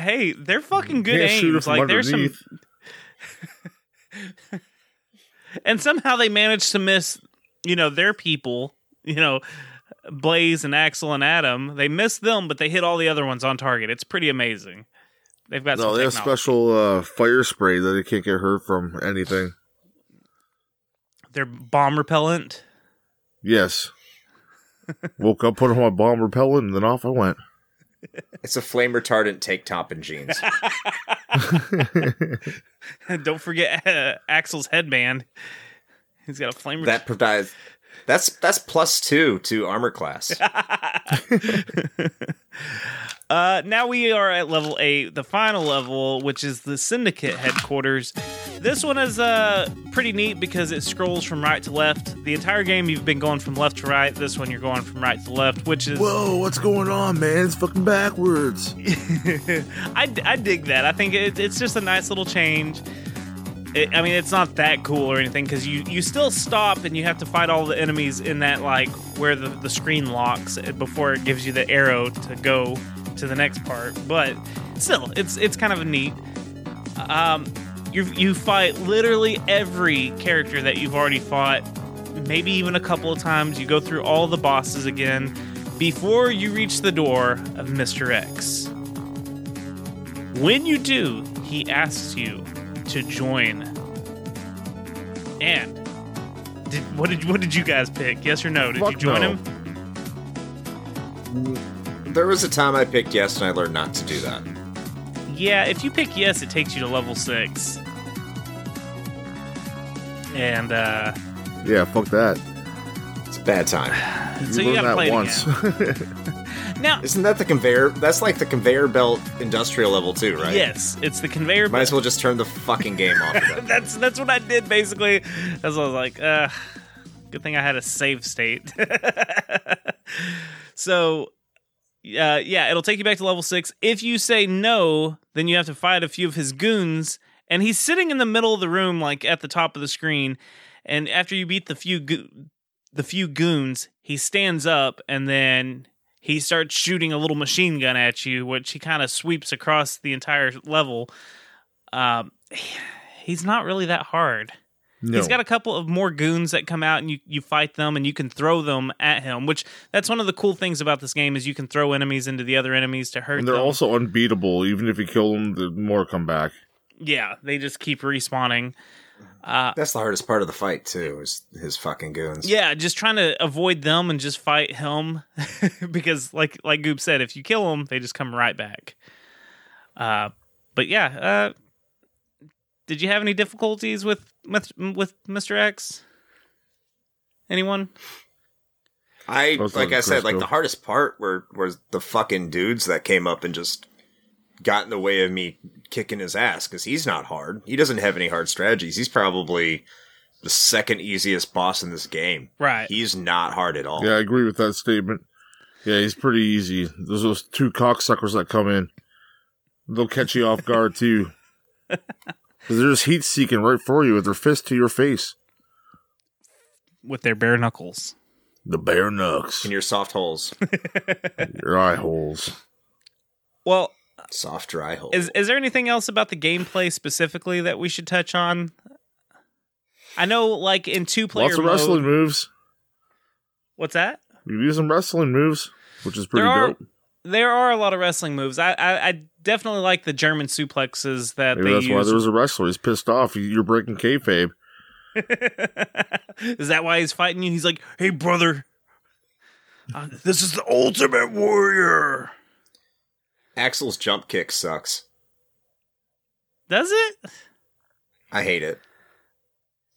B: hey, they're fucking good
A: Can't shoot it
B: aims.
A: from
B: Like there's some, and somehow they managed to miss, you know, their people. You know, Blaze and Axel and Adam. They missed them, but they hit all the other ones on target. It's pretty amazing. They've got
A: No,
B: some
A: they have special uh, fire spray that they can't get hurt from anything.
B: They're bomb repellent.
A: Yes. Woke up, put on my bomb repellent, and then off I went.
E: It's a flame retardant take top and jeans.
B: Don't forget uh, Axel's headband. He's got a flame.
E: that provides that's that's plus two to armor class.
B: Uh, now we are at level eight, the final level, which is the Syndicate headquarters. This one is uh pretty neat because it scrolls from right to left. The entire game you've been going from left to right. This one you're going from right to left, which is
A: Whoa, what's going on, man? It's fucking backwards.
B: I, I dig that. I think it, it's just a nice little change. It, I mean, it's not that cool or anything because you, you still stop and you have to fight all the enemies in that like where the, the screen locks before it gives you the arrow to go to the next part. But still, it's it's kind of neat. Um, you you fight literally every character that you've already fought, maybe even a couple of times. You go through all the bosses again before you reach the door of Mr. X. When you do, he asks you to join. And did, what did what did you guys pick? Yes or no? Did you join
A: no.
B: him?
E: there was a time I picked yes and I learned not to do that.
B: Yeah, if you pick yes, it takes you to level six. And uh
A: Yeah, fuck that.
E: It's a bad time.
B: so you
A: learned
B: gotta play it
A: once.
B: Now
E: Isn't that the conveyor? That's like the conveyor belt industrial level too, right?
B: yes, it's the conveyor
E: Might as well just turn the fucking game off of it.
B: that's that's what I did basically. That's what I was like, uh good thing I had a save state. so uh, yeah, it'll take you back to level six. If you say no, then you have to fight a few of his goons, and he's sitting in the middle of the room, like at the top of the screen. And after you beat the few go- the few goons, he stands up and then he starts shooting a little machine gun at you, which he kind of sweeps across the entire level. Um, he's not really that hard.
A: No.
B: He's got a couple of more goons that come out and you, you fight them and you can throw them at him, which that's one of the cool things about this game is you can throw enemies into the other enemies to hurt
A: and they're
B: them.
A: also unbeatable. Even if you kill them, the more come back.
B: yeah, they just keep respawning. Uh,
C: That's the hardest part of the fight too. Is his fucking goons.
B: yeah, just trying to avoid them and just fight him because, like like Goobs said, if you kill them, they just come right back. Uh, but yeah, uh, did you have any difficulties with with, with Mr. X? Anyone?
C: I like I said, like the hardest part were was the fucking dudes that came up and just got in the way of me kicking his ass because he's not hard. He doesn't have any hard strategies. He's probably the second easiest boss in this game.
B: Right.
C: He's not hard at all.
A: Yeah, I agree with that statement. Yeah, he's pretty easy. There's those two cocksuckers that come in. They'll catch you off guard too. 'Cause they're just heat seeking right for you with their fist to your face.
B: with their bare knuckles.
A: The bare nooks,
C: In your soft holes,
A: your eye holes.
B: Well,
C: soft dry holes.
B: is is there anything else about the gameplay specifically that we should touch on? I know, like in two player
A: Lots of
B: mode.
A: wrestling moves.
B: What's that?
A: You use some wrestling moves, which is pretty
B: There are-
A: dope.
B: There are a lot of wrestling moves. I I, I definitely like the German suplexes that
A: Maybe
B: they
A: that's why there was a wrestler. He's pissed off. You're breaking kayfabe.
B: is that why he's fighting you? He's like, "Hey, brother, uh, this is the ultimate warrior."
C: Axel's jump kick sucks.
B: Does it?
C: I hate it.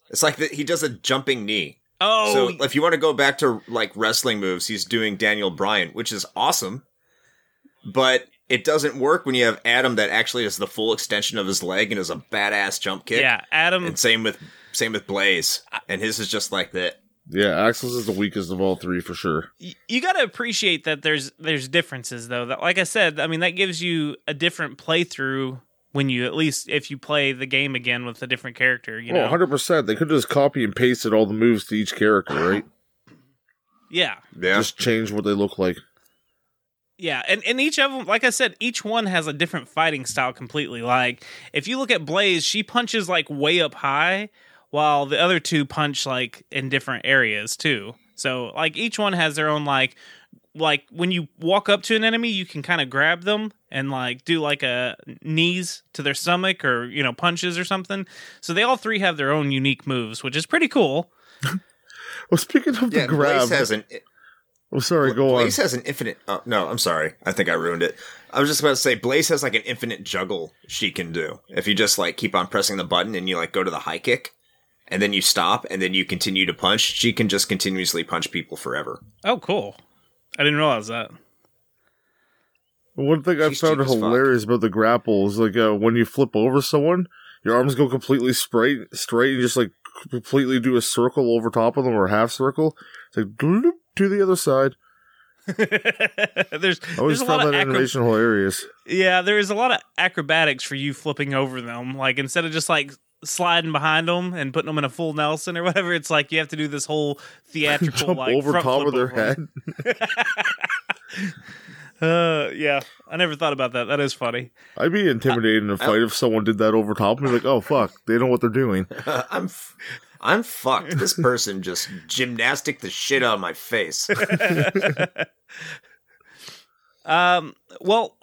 C: It's like that he does a jumping knee.
B: Oh,
C: So if you want to go back to like wrestling moves, he's doing Daniel Bryan, which is awesome. But it doesn't work when you have Adam that actually is the full extension of his leg and is a badass jump kick.
B: yeah, Adam.
C: And same with same with Blaze. And his is just like that.
A: Yeah, Axel's is the weakest of all three for sure.
B: you got to appreciate that there's there's differences though. That like I said, I mean that gives you a different playthrough when you at least if you play the game again with a different character. You oh, know,
A: Oh, 100%. They could just copy and pasted all the moves to each character, right?
B: yeah.
C: Yeah.
A: Just change what they look like.
B: Yeah, and, and each of them, like I said, each one has a different fighting style completely. Like, if you look at Blaze, she punches like way up high, while the other two punch like in different areas too. So, like, each one has their own, like, like when you walk up to an enemy, you can kind of grab them and like do like a knees to their stomach or, you know, punches or something. So, they all three have their own unique moves, which is pretty cool.
A: Well, speaking of
C: yeah,
A: the grab,
C: Blaze has an
A: oh, sorry, go on.
C: Blaze has an infinite. Oh, no, I'm sorry. I think I ruined it. I was just about to say Blaze has like an infinite juggle she can do. If you just like keep on pressing the button and you like go to the high kick, and then you stop and then you continue to punch, she can just continuously punch people forever.
B: Oh, cool. I didn't realize that.
A: One thing I
C: She's
A: found
C: cheap as fuck.
A: hilarious about the grapple is like uh, when you flip over someone, your arms go completely straight, straight, and just like completely do a circle over top of them or a half circle. It's like to the other side.
B: there's
A: I always
B: there's a lot
A: found
B: of
A: that
B: acro-
A: animation hilarious.
B: Yeah, there is a lot of acrobatics for you flipping over them. Like instead of just like sliding behind them and putting them in a full Nelson or whatever, it's like you have to do this whole theatrical
A: Jump
B: like
A: over
B: front
A: top
B: flip
A: of their
B: over 'em.
A: head.
B: Uh, yeah, I never thought about that. That is funny.
A: I'd be intimidated in a fight if someone did that over top of me. Like, oh fuck, they know what they're doing.
C: I'm, f- I'm fucked. This person just gymnastic the shit out of my face.
B: Um, well,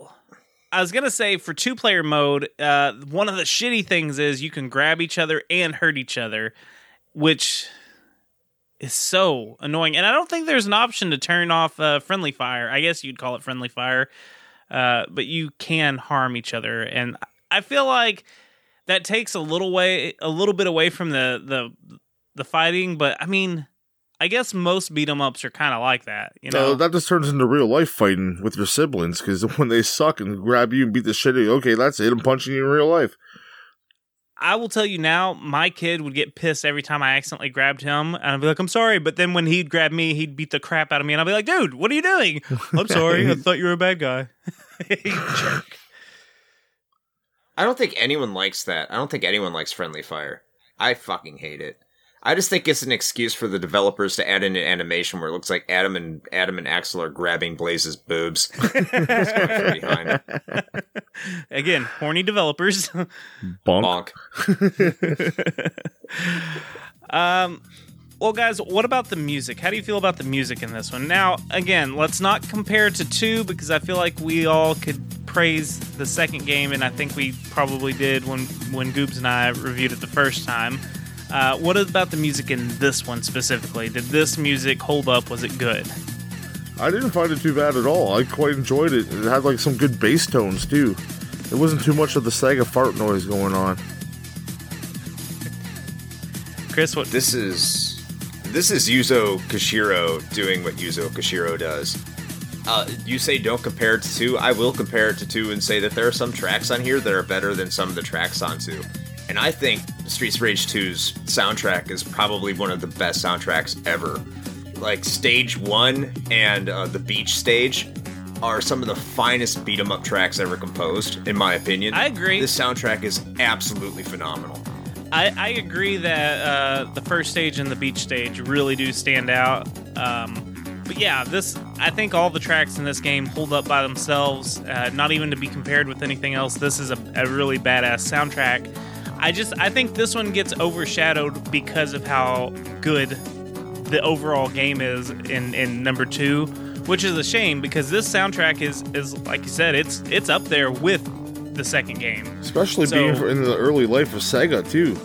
B: I was gonna say for two player mode, uh, one of the shitty things is you can grab each other and hurt each other, which is so annoying. And I don't think there's an option to turn off uh, friendly fire. I guess you'd call it friendly fire, uh, but you can harm each other, and I feel like that takes a little way, a little bit away from the the the fighting. But I mean. I guess most beat 'em ups are kind of like that, you know.
A: Uh, that just turns into real life fighting with your siblings because when they suck and grab you and beat the shit out of you, okay, that's it. I'm punching you in real life.
B: I will tell you now, my kid would get pissed every time I accidentally grabbed him, and I'd be like, "I'm sorry," but then when he'd grab me, he'd beat the crap out of me, and I'd be like, "Dude, what are you doing?" I'm sorry, I thought you were a bad guy. You jerk.
C: I don't think anyone likes that. I don't think anyone likes friendly fire. I fucking hate it. I just think it's an excuse for the developers to add in an animation where it looks like Adam and Adam and Axel are grabbing Blaze's boobs. That's going from behind.
B: Again, horny developers.
A: Bonk.
C: Bonk.
B: Um, well, guys, what about the music? How do you feel about the music in this one? Now, again, let's not compare to two because I feel like we all could praise the second game, and I think we probably did when when Goobs and I reviewed it the first time. Uh, what about the music in this one specifically? Did this music hold up? Was it good?
A: I didn't find it too bad at all. I quite enjoyed it. It had like some good bass tones too. It wasn't too much of the Sega fart noise going on.
B: Chris, what?
C: This is this is Yuzo Koshiro doing what Yuzo Koshiro does. Uh, you say don't compare it to two. I will compare it to two and say that there are some tracks on here that are better than some of the tracks on two. And I think Streets of Rage 2's soundtrack is probably one of the best soundtracks ever. Like stage one and uh, the beach stage are some of the finest beat 'em up tracks ever composed, in my opinion.
B: I agree.
C: This soundtrack is absolutely phenomenal.
B: I, I agree that uh, the first stage and the beach stage really do stand out. Um, but yeah, this I think all the tracks in this game hold up by themselves, uh, not even to be compared with anything else. This is a, a really badass soundtrack. I just I think this one gets overshadowed because of how good the overall game is in, in number two, which is a shame because this soundtrack is is like you said, it's it's up there with the second game.
A: Especially
B: So-
A: being in the early life of Sega too.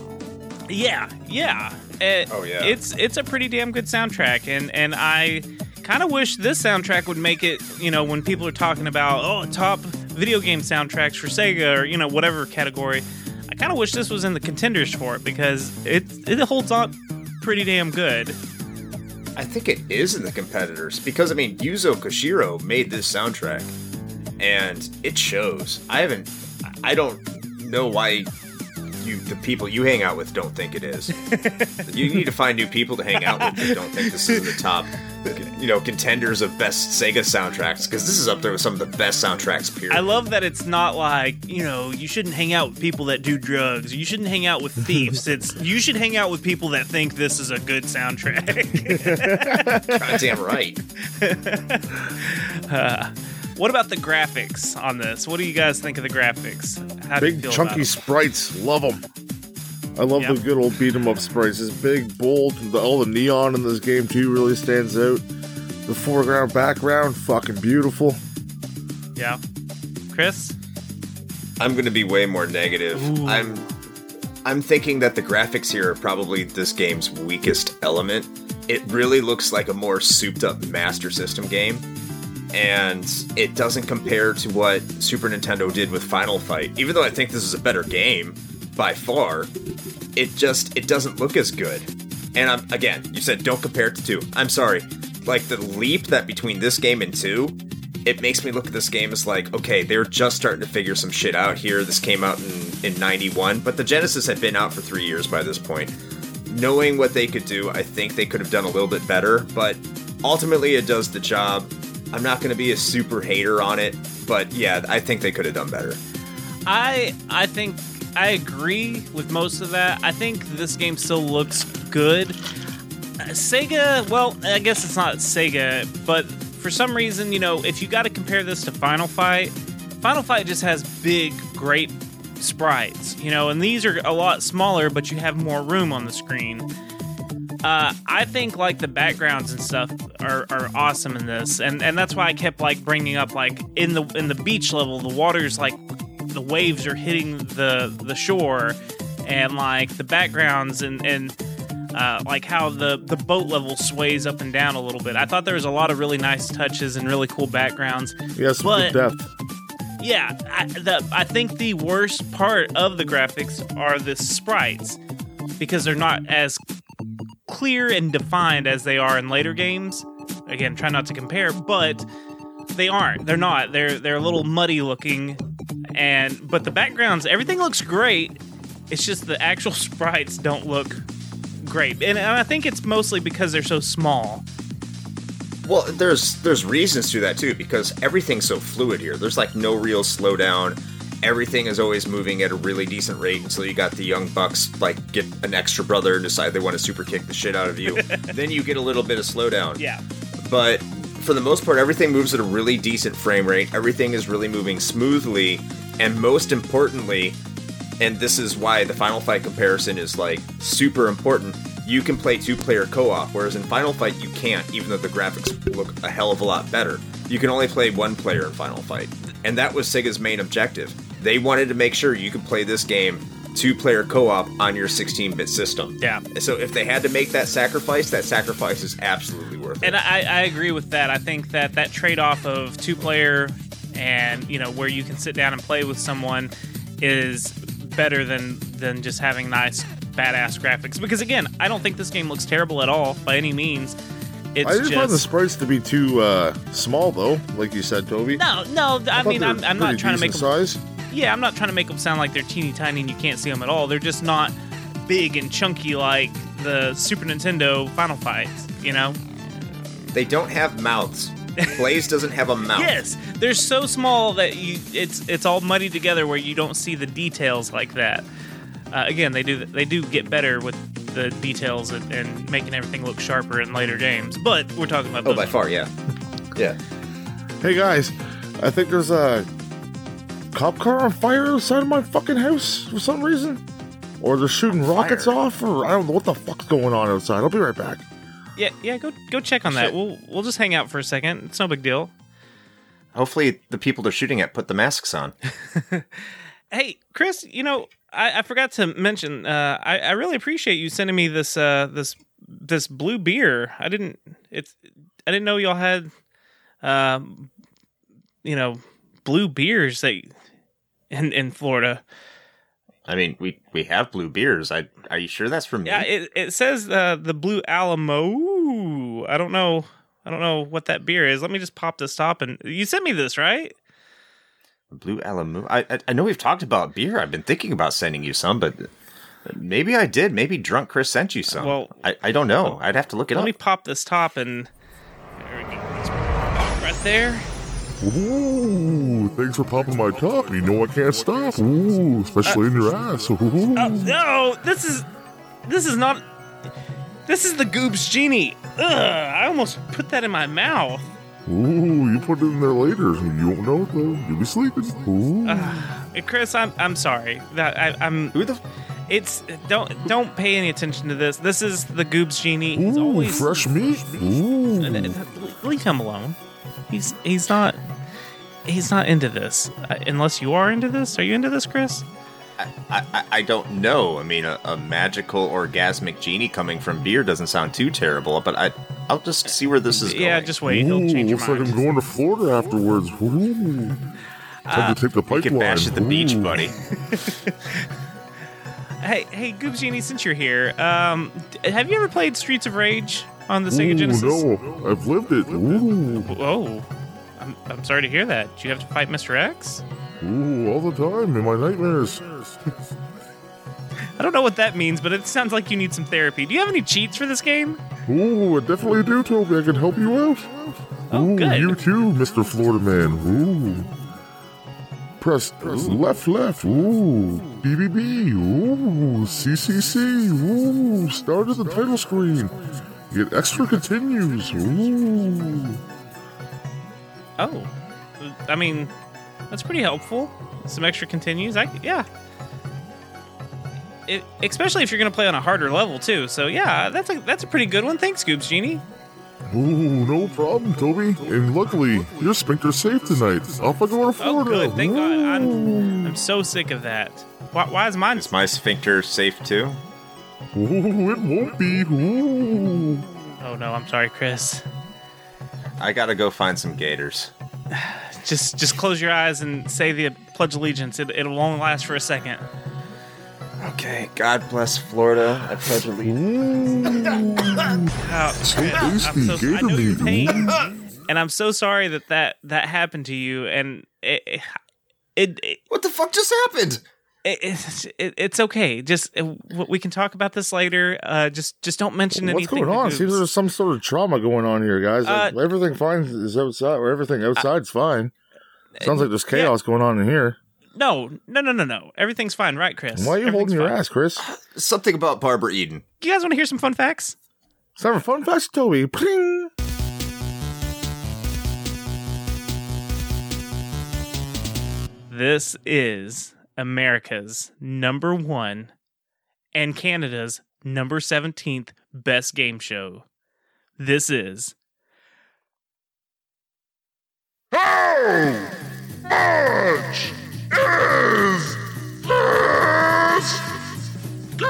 B: Yeah, yeah. It-
C: Oh, yeah.
B: It's it's a pretty damn good soundtrack, and and I kind of wish this soundtrack would make it. You know, when people are talking about oh top video game soundtracks for Sega or you know whatever category, I kind of wish this was in the contenders for it because it it holds up pretty damn good.
C: I think it is in the competitors because I mean Yuzo Koshiro made this soundtrack, and it shows. I haven't. I don't know why you the people you hang out with don't think it is. you need to find new people to hang out with that don't think this is the top, you know, contenders of best Sega soundtracks because this is up there with some of the best soundtracks. Period.
B: I love that it's not like you know you shouldn't hang out with people that do drugs. You shouldn't hang out with thieves. it's you should hang out with people that think this is a good soundtrack.
C: Goddamn right.
B: Uh, What about the graphics on this? What do you guys think of the graphics? How
A: Big chunky sprites, love them. I love
B: Yep.
A: the good old beat 'em up sprites. This big, bold, the, all the neon in this game too really stands out. The foreground, background, fucking beautiful.
B: Yeah, Chris.
C: I'm going to be way more negative.
B: Ooh.
C: I'm I'm thinking that the graphics here are probably this game's weakest element. It really looks like a more souped up Master System game. And it doesn't compare to what Super Nintendo did with Final Fight. Even though I think this is a better game by far, it just it doesn't look as good. And I'm again, you said don't compare it to 2. I'm sorry. Like the leap that between this game and 2 it makes me look at this game as like, okay, they're just starting to figure some shit out here. This came out in, in 91, but the Genesis had been out for three years by this point. Knowing what they could do, I think they could have done a little bit better, but ultimately it does the job. I'm not going to be a super hater on it, but yeah, I think they could have done better.
B: I I think I agree with most of that. I think this game still looks good. Sega, well, I guess it's not Sega, but for some reason, you know, if you got to compare this to Final Fight, Final Fight just has big, great sprites, you know, and these are a lot smaller, but you have more room on the screen. Uh, I think like the backgrounds and stuff are, are awesome in this, and and that's why I kept like bringing up like in the in the beach level, the water's like the waves are hitting the the shore, and like the backgrounds and and uh, like how the the boat level sways up and down a little bit. I thought there was a lot of really nice touches and really cool backgrounds.
A: Some
B: But-
A: depth.
B: Yeah, I, the, I think the worst part of the graphics are the sprites because they're not as clear and defined as they are in later games. Again, try not to compare, but they aren't. They're not. They're they're a little muddy looking, and but the backgrounds, everything looks great. It's just the actual sprites don't look great, and, and I think it's mostly because they're so small.
C: Well, there's there's reasons to that too because everything's so fluid here. There's like no real slowdown. Everything is always moving at a really decent rate until you got the young bucks like get an extra brother and decide they want to super kick the shit out of you. then you get a little bit of slowdown.
B: Yeah.
C: But for the most part, everything moves at a really decent frame rate. Everything is really moving smoothly, and most importantly, and this is why the Final Fight comparison is like super important. You can play two-player co-op, whereas in Final Fight you can't, even though the graphics look a hell of a lot better. You can only play one player in Final Fight, and that was Sega's main objective. They wanted to make sure you could play this game two-player co-op on your 16-bit system.
B: Yeah.
C: So if they had to make that sacrifice, that sacrifice is absolutely worth it.
B: And I, I agree with that. I think that that trade off of two player and you know where you can sit down and play with someone is better than than just having nice badass graphics. Because again, I don't think this game looks terrible at all by any means. It's
A: I didn't
B: just
A: find the sprites to be too uh, small, though, like you said, Toby.
B: no, no. I,
A: thought
B: mean, I'm, I'm not trying to make them.
A: size.
B: Yeah, I'm not trying to make them sound like they're teeny tiny and you can't see them at all. They're just not big and chunky like the Super Nintendo Final Fights. You know?
C: They don't have mouths. Blaze doesn't have a mouth.
B: Yes, they're so small that you it's it's all muddy together where you don't see the details like that. Uh, again, they do they do get better with the details and, and making everything look sharper in later games. But we're talking about
C: Oh, by far, yeah. Yeah.
A: Hey guys, I think there's a cop car on fire outside of my fucking house for some reason. Or they're shooting rockets off, or I don't know what the fuck's going on outside. I'll be right back.
B: Yeah, yeah. Go go check on that.
E: Shit.
B: We'll we'll just hang out for a second. It's no big deal.
E: Hopefully, the people they're shooting at put the masks on.
B: Hey, Chris, you know, I, I forgot to mention. Uh, I, I really appreciate you sending me this uh, this this blue beer. I didn't. It's. I didn't know y'all had. Um, you know, blue beers that in in Florida.
E: I mean, we we have blue beers. I are you sure that's from me?
B: Yeah, it it says uh, the Blue Alamo. I don't know. I don't know what that beer is. Let me just pop this top and you sent me this, right?
E: Blue Alamo. I, I I know we've talked about beer. I've been thinking about sending you some, but maybe I did. Maybe drunk Chris sent you some.
B: Well-
E: I, I don't know. I'd have to look it
B: Let
E: up.
B: me pop this top and there we go. right there.
A: Ooh, thanks for popping my top. You know I can't stop. Ooh, especially in your ass. Ooh.
B: Oh no! This is this is not. This is the Goobs genie. Ugh! I almost put that in my mouth.
A: Ooh, you put it in there later. You won't know it though. You'll be sleeping. Ooh.
B: Hey, Chris, I'm I'm sorry that I, I'm.
E: Who the? f-
B: It's don't don't pay any attention to this. This is the Goobs genie. He's
A: Ooh,
B: always
A: fresh meat. Ooh.
B: Leave him alone. He's he's not he's not into this. Uh, unless you are into this. Are you into this, Chris?
E: I, I, I don't know. I mean, a, a magical orgasmic genie coming from beer doesn't sound too terrible, but I I'll just see where this is going.
B: Yeah, just wait. He'll
A: Ooh,
B: change your
A: looks like. I'm going to Florida afterwards. Ooh. Time to take the
E: we
A: pipeline.
E: can bash at the beach, buddy.
B: Hey, hey, Goobs Genie, since you're here, um, d- have you ever played Streets of Rage on the Sega
A: Ooh,
B: Genesis?
A: no, I've lived it. Ooh,
B: Whoa, I'm, I'm sorry to hear that. Do you have to fight Mr. X?
A: ooh, all the time in my nightmares.
B: I don't know what that means, but it sounds like you need some therapy. Do you have any cheats for this game?
A: Ooh, I definitely do, Toby. I can help you out.
B: Oh,
A: Ooh,
B: good.
A: you too, Mr. Florida Man. Ooh. Press, press left, left. Ooh. BBB. Ooh. CCC. Ooh. Start at the title screen. Get extra continues. Ooh.
B: Oh, I mean, that's pretty helpful. Some extra continues. I yeah. It, especially if you're going to play on a harder level too. So yeah, that's a that's a pretty good one. Thanks, Goobs Genie.
A: Ooh, no problem, Toby. And luckily, your sphincter's safe tonight. Off I go to
B: oh,
A: Florida. Oh, Florida.
B: good. Thank God. I'm, I'm so sick of that. Why, why is mine?
E: Is my sphincter safe too?
A: Ooh, it won't be. Ooh.
B: Oh no, I'm sorry, Chris.
E: I gotta go find some gators.
B: Just just close your eyes and say the pledge allegiance. It, it'll only last for a second.
E: Okay, God bless Florida. I pledge allegiance.
B: Oh,
A: So
B: I'm
A: tasty,
B: so, I know your pain, and I'm so sorry that that, that happened to you. And it it, it,
C: What the fuck just happened?
B: It, it's it, it's okay. Just uh, we can talk about this later. Uh, just just don't mention
A: What's
B: anything.
A: What's
B: going
A: on?
B: Goobs.
A: Seems there's some sort of trauma going on here, guys. Like,
B: Uh,
A: everything fine is outside, or everything outside's fine. Sounds like there's chaos going on in here.
B: no, no, no, no, no. Everything's fine, right, Chris?
A: Why are you holding your
B: fine.
A: ass, Chris?
C: Something about Barbara Eden.
B: You guys want to hear some fun facts?
A: It's time for fun facts, Toby. Pling.
B: This is America's number one and Canada's number 17th best game show. This is
A: How much is this game?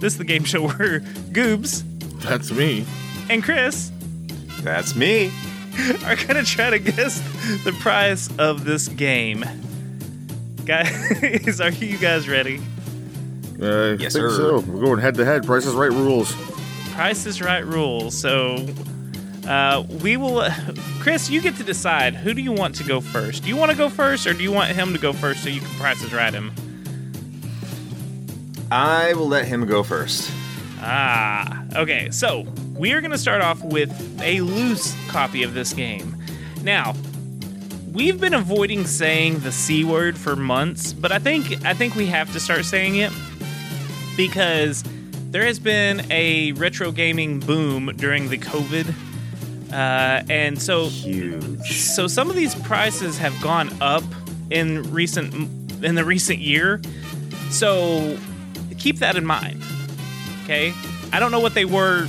B: this is the game show where Goobs
A: That's me.
B: and Chris
E: That's me.
B: are gonna try to guess the price of this game. Guys, are you guys ready?
A: Uh, I
C: Yes,
A: think
C: sir.
A: so. We're going head to head. Price is right rules.
B: Price is Right rules. So uh, we will. Chris, you get to decide. Who do you want to go first? Do you want to go first, or do you want him to go first so you can Price is Right him?
E: I will let him go first.
B: Ah, okay. So we are going to start off with a loose copy of this game. Now, we've been avoiding saying the c word for months, but I think I think we have to start saying it because there has been a retro gaming boom during the COVID, uh, and so
E: Huge.
B: so some of these prices have gone up in recent in the recent year. So keep that in mind. Okay? I don't know what they were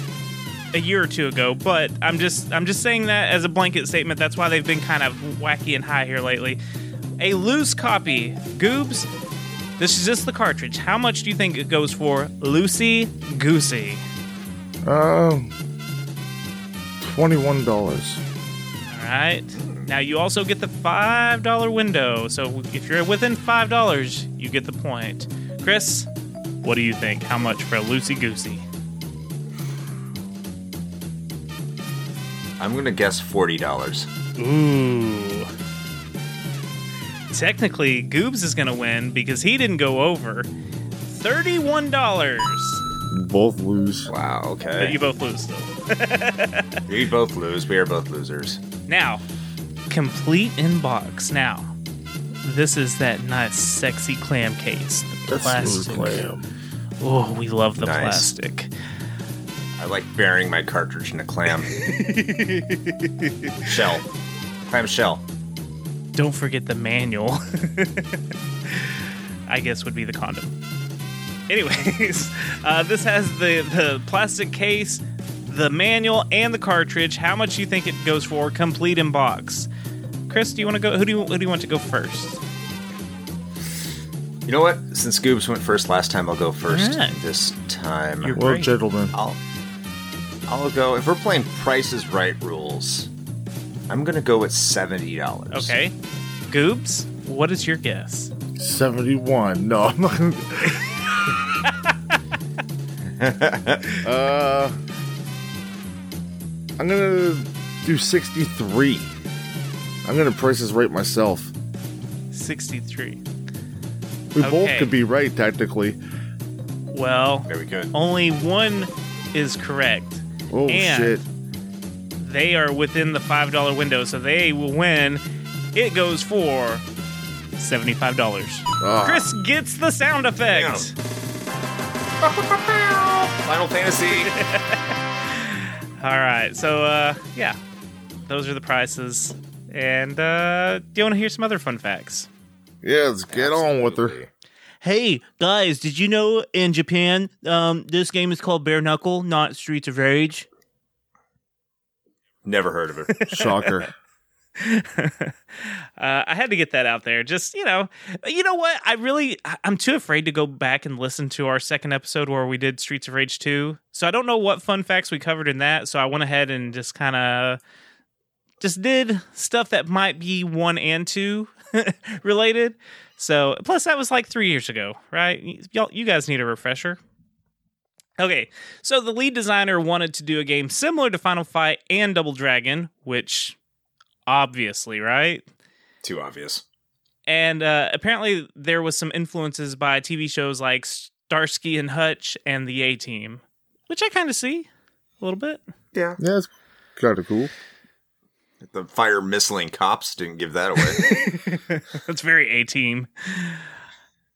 B: a year or two ago, but I'm just I'm just saying that as a blanket statement. That's why they've been kind of wacky and high here lately. A loose copy, Goobs. This is just the cartridge. How much do you think it goes for, Lucy Goosey?
A: Um, twenty-one dollars.
B: All right. Now you also get the five dollar window. So if you're within five dollars, you get the point. Chris, what do you think? How much for a loosey goosey?
E: I'm gonna guess forty dollars.
B: Ooh. Technically, Goobs is gonna win because he didn't go over. Thirty-one dollars.
A: Both lose.
E: Wow.
B: But
E: Okay.
B: you both lose still.
E: we both lose. We are both losers.
B: Now, complete inbox. Now, this is that nice, sexy clam case. The
A: That's
B: plastic.
A: clam.
B: Oh, we love the
E: Nice.
B: plastic.
E: I like burying my cartridge in a clam shell. Clam shell.
B: Don't forget the manual. I guess would be the condom. Anyways, uh, this has the the plastic case, the manual, and the cartridge. How much do you think it goes for, complete in box? Chris, do you want to go? Who do you who do you want to go first?
E: You know what? Since Goobs went first last time, I'll go first
B: Alright.
E: this time.
B: You're-
A: Well,
B: Great.
A: gentlemen.
E: I'll I'll go if we're playing Price is Right rules. I'm gonna go with seventy dollars.
B: Okay, Goobs, what is your guess?
A: 71. No, I'm not gonna. uh, I'm gonna do 63. I'm gonna price this right myself.
B: Sixty-three.
A: We both could be right, technically.
B: Well,
E: Very good.
B: only one is correct.
A: Oh,
B: And-
A: shit.
B: They are within the five dollar window, so they will win. It goes for seventy-five dollars.
A: Ah,
B: Chris gets the sound effect.
E: Final Fantasy.
B: All right, so uh, yeah, those are the prices. And uh, do you want to hear some other fun facts?
A: Yeah, let's get on with her.
E: Absolutely.
B: Hey guys, did you know in Japan, um, this game is called Bare Knuckle, not Streets of Rage?
E: Never heard of it.
A: Shocker.
B: uh, I had to get that out there. Just you know, you know what? I really, I'm too afraid to go back and listen to our second episode where we did Streets of Rage two. So I don't know what fun facts we covered in that. So I went ahead and just kind of just did stuff that might be one and two related. So plus that was like three years ago, right? Y'all, you guys need a refresher. Okay, so the lead designer wanted to do a game similar to Final Fight and Double Dragon, which obviously, right?
E: Too obvious.
B: And uh, apparently, there was some influences by TV shows like Starsky and Hutch and The A Team, which I kind of see a little bit.
E: Yeah.
A: Yeah, it's kind of cool.
C: The fire missiling cops didn't give that away.
B: That's very A team.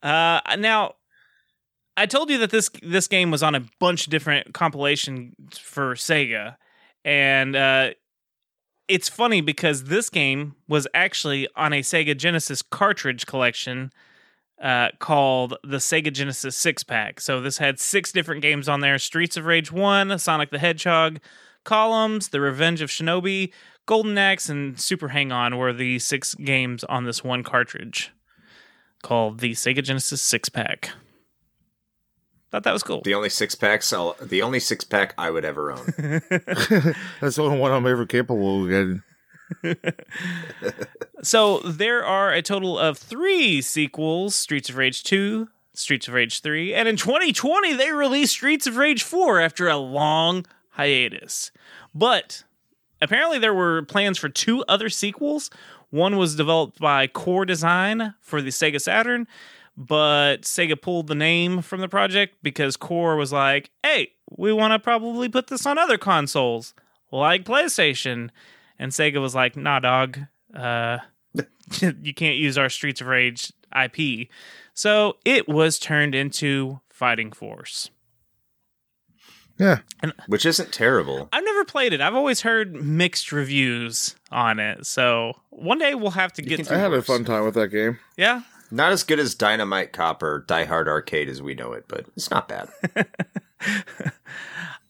B: Uh, now, I told you that this this game was on a bunch of different compilations for Sega, and uh, it's funny because this game was actually on a Sega Genesis cartridge collection uh, called the Sega Genesis Six Pack. So this had six different games on there: Streets of Rage One, Sonic the Hedgehog, Columns, The Revenge of Shinobi, Golden Axe, and Super Hang On were the six games on this one cartridge called the Sega Genesis Six Pack. Thought that was cool.
C: the only six packs, I'll, the only six pack I would ever own.
A: That's the only one I'm ever capable of getting.
B: So there are a total of three sequels Streets of Rage 2, Streets of Rage 3, and in 2020 they released Streets of Rage 4 after a long hiatus. But apparently there were plans for two other sequels. One was developed by Core Design for the Sega Saturn, but Sega pulled the name from the project because Core was like, hey, we want to probably put this on other consoles like PlayStation. And Sega was like, nah, dog. Uh, you can't use our Streets of Rage IP. So it was turned into Fighting Force.
A: Yeah.
C: Which isn't terrible.
B: I've never played it. I've always heard mixed reviews on it. So one day we'll have to get
C: can
B: to
A: I had a fun time with that game.
B: Yeah.
C: Not as good as Dynamite Cop or Die Hard Arcade as we know it, but it's not bad.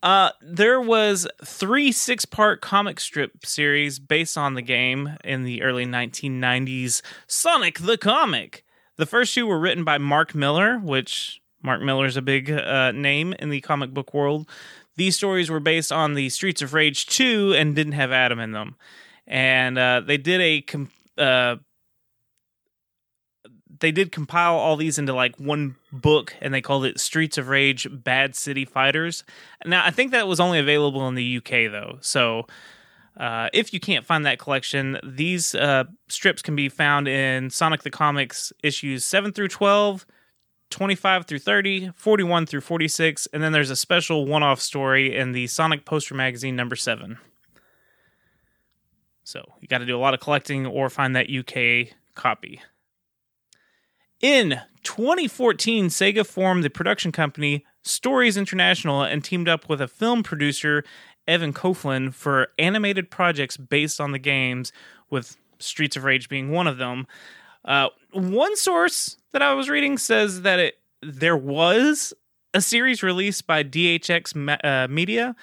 B: Uh, there was three six-part comic strip series based on the game in the early 1990s. Sonic the Comic. The first two were written by Mark Millar, which Mark Millar's a big uh, name in the comic book world. These stories were based on the Streets of Rage 2 and didn't have Adam in them. And uh, they did a com- uh, they did compile all these into like one book and they called it Streets of Rage Bad City Fighters. Now, I think that was only available in the UK though. So, uh, if you can't find that collection, these uh, strips can be found in Sonic the Comics issues 7 through 12, 25 through 30, 41 through 46, and then there's a special one off story in the Sonic Poster Magazine number 7. So, you got to do a lot of collecting or find that UK copy. In 2014, Sega formed the production company Stories International and teamed up with a film producer, Evan Cholfin, for animated projects based on the games, with Streets of Rage being one of them. Uh, one source that I was reading says that it there was a series released by DHX uh, Media,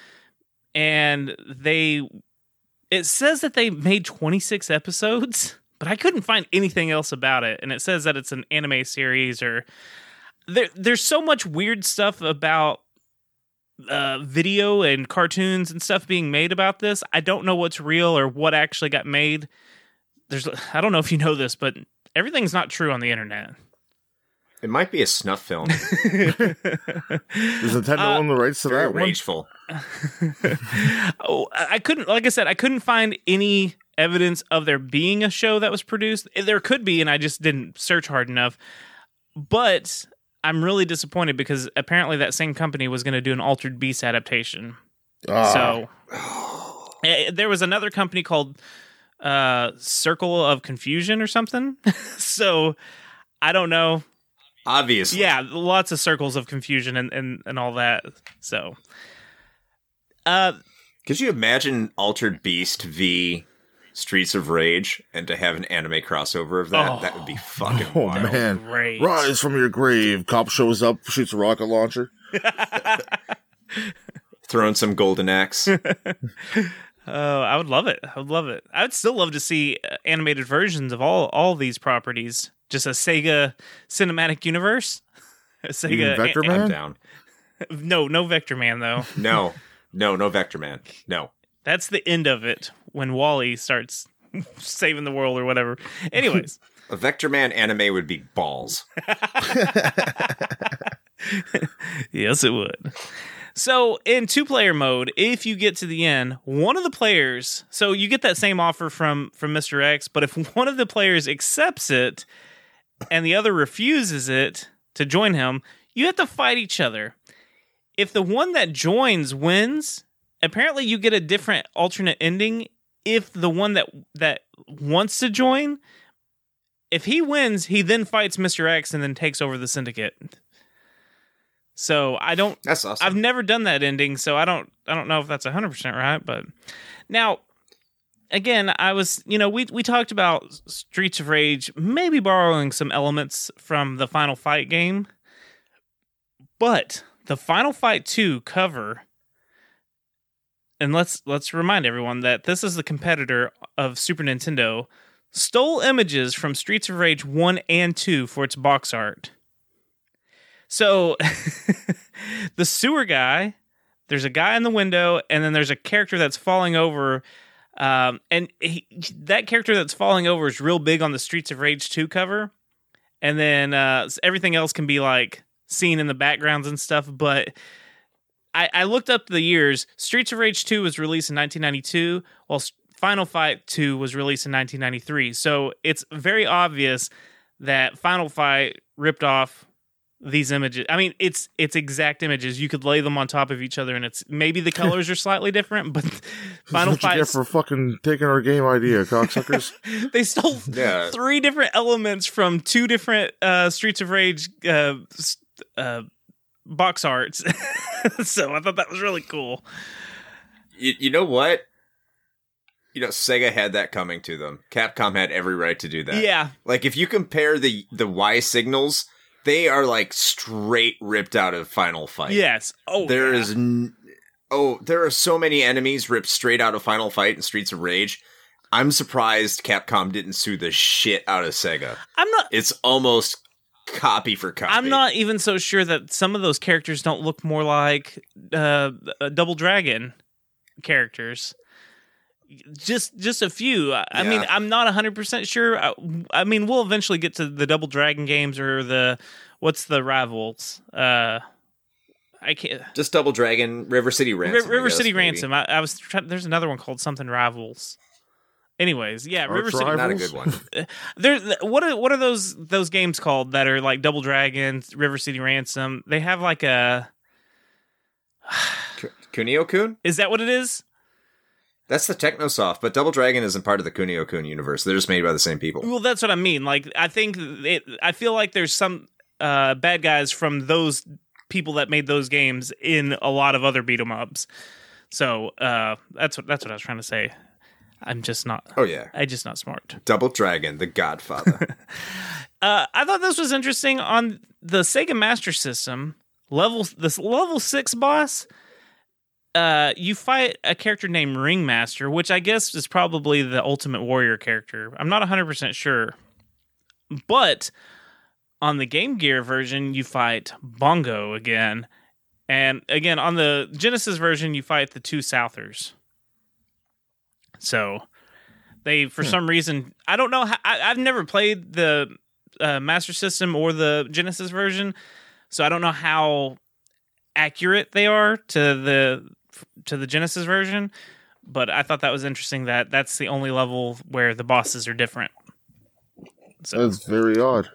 B: and they it says that they made 26 episodes but I couldn't find anything else about it. And it says that it's an anime series or there, there's so much weird stuff about uh, video and cartoons and stuff being made about this. I don't know what's real or what actually got made. There's I don't know if you know this, but everything's not true on the internet.
C: It might be a snuff film.
A: Does Nintendo own the rights to
C: Very
A: that one?
C: rageful.
B: Oh, I I couldn't like I said, I couldn't find any evidence of there being a show that was produced. There could be, and I just didn't search hard enough. But I'm really disappointed because apparently that same company was going to do an Altered Beast adaptation.
A: Ah,
B: So Eh, there was another company called uh, Circle of Confusion or something. so I don't know.
C: Obviously.
B: Yeah, lots of circles of confusion and, and, and all that. So uh
C: Could you imagine Altered Beast v Streets of Rage and to have an anime crossover of that?
B: Oh.
C: that would be fucking
A: oh
C: wild.
A: man!
B: great.
A: Rise from your grave. Cop shows up, shoots a rocket launcher.
C: Throwing some golden axe.
B: Oh, I would love it. I would love it. I would still love to see uh, animated versions of all all these properties. Just a Sega cinematic universe. A Sega
A: Even Vector
B: a-
A: Man?
C: I'm down.
B: no, no Vector Man though.
C: No. No, no Vector Man. No.
B: That's the end of it when Wally starts saving the world or whatever. Anyways,
C: A Vector Man anime would be balls.
B: yes, it would. So, in two player mode, if you get to the end, one of the players, so you get that same offer from from Mr. X, but if one of the players accepts it and the other refuses it to join him, you have to fight each other. If the one that joins wins, apparently you get a different alternate ending if the one that that wants to join, if he wins, he then fights Mr. X and then takes over the syndicate. So I don't
C: That's awesome.
B: I've never done that ending, so I don't I don't know if that's 100% right, but now again, I was, you know, we we talked about Streets of Rage maybe borrowing some elements from the Final Fight game. But the Final Fight 2 cover and let's let's remind everyone that this is the competitor of Super Nintendo stole images from Streets of Rage 1 and 2 for its box art. So the sewer guy, there's a guy in the window, and then there's a character that's falling over. Um, and he, that character that's falling over is real big on the Streets of Rage 2 cover. And then uh, everything else can be like seen in the backgrounds and stuff. But I, I looked up the years. Streets of Rage 2 was released in 1992, while Final Fight 2 was released in 1993. So it's very obvious that Final Fight ripped off these images. I mean, it's it's exact images. You could lay them on top of each other, and it's maybe the colors are slightly different, but Final
A: That's what you
B: Fight
A: get for fucking taking our game idea, cocksuckers.
B: they stole
C: Yeah.
B: three different elements from two different uh, Streets of Rage uh, uh, box arts. so I thought that was really cool.
C: you, you know what? You know, Sega had that coming to them. Capcom had every right to do that.
B: Yeah,
C: Like if you compare the the Y signals, they are like straight ripped out of Final Fight.
B: yes. Oh,
C: There
B: yeah.
C: is n- oh, there are so many enemies ripped straight out of Final Fight and Streets of Rage. I'm surprised Capcom didn't sue the shit out of Sega.
B: I'm not.
C: It's almost copy for copy.
B: I'm not even so sure that some of those characters don't look more like uh, uh, Double Dragon characters. Just, just a few. I, I mean, I'm not 100 percent sure. I, I mean, we'll eventually get to the Double Dragon games or the what's the rivals. Uh, I can't.
C: Just Double Dragon, River City Ransom. I
B: River
C: guess,
B: City
C: maybe.
B: Ransom. I, I was trying. There's another one called something Rivals. Anyways, yeah,
A: Arch
B: River City.
A: Rivals?
C: Not a good one.
B: There, what are what are those those games called that are like Double Dragons, River City Ransom? They have like a.
C: Kunio Kun?
B: Is that what it is?
C: That's the Technosoft, but Double Dragon isn't part of the Kunio Kun universe. They're just made by the same people.
B: Well, that's what I mean. Like, I think it. I feel like there's some uh, bad guys from those people that made those games in a lot of other beat 'em ups. So uh, that's what that's what I was trying to say. I'm just not.
C: Oh yeah.
B: I'm just not smart.
C: Double Dragon, the Godfather.
B: Uh, I thought this was interesting on the Sega Master System level. This level six boss. Uh, you fight a character named Ringmaster, which I guess is probably the Ultimate Warrior character. I'm not 100 percent sure, but on the Game Gear version, you fight Bongo again, and again on the Genesis version, you fight the two Southers. So they, for some reason, I don't know. How, I, I've never played the uh, Master System or the Genesis version, so I don't know how accurate they are to the to the Genesis version. But I thought that was interesting that that's the only level where the bosses are different. So,
A: That's very odd.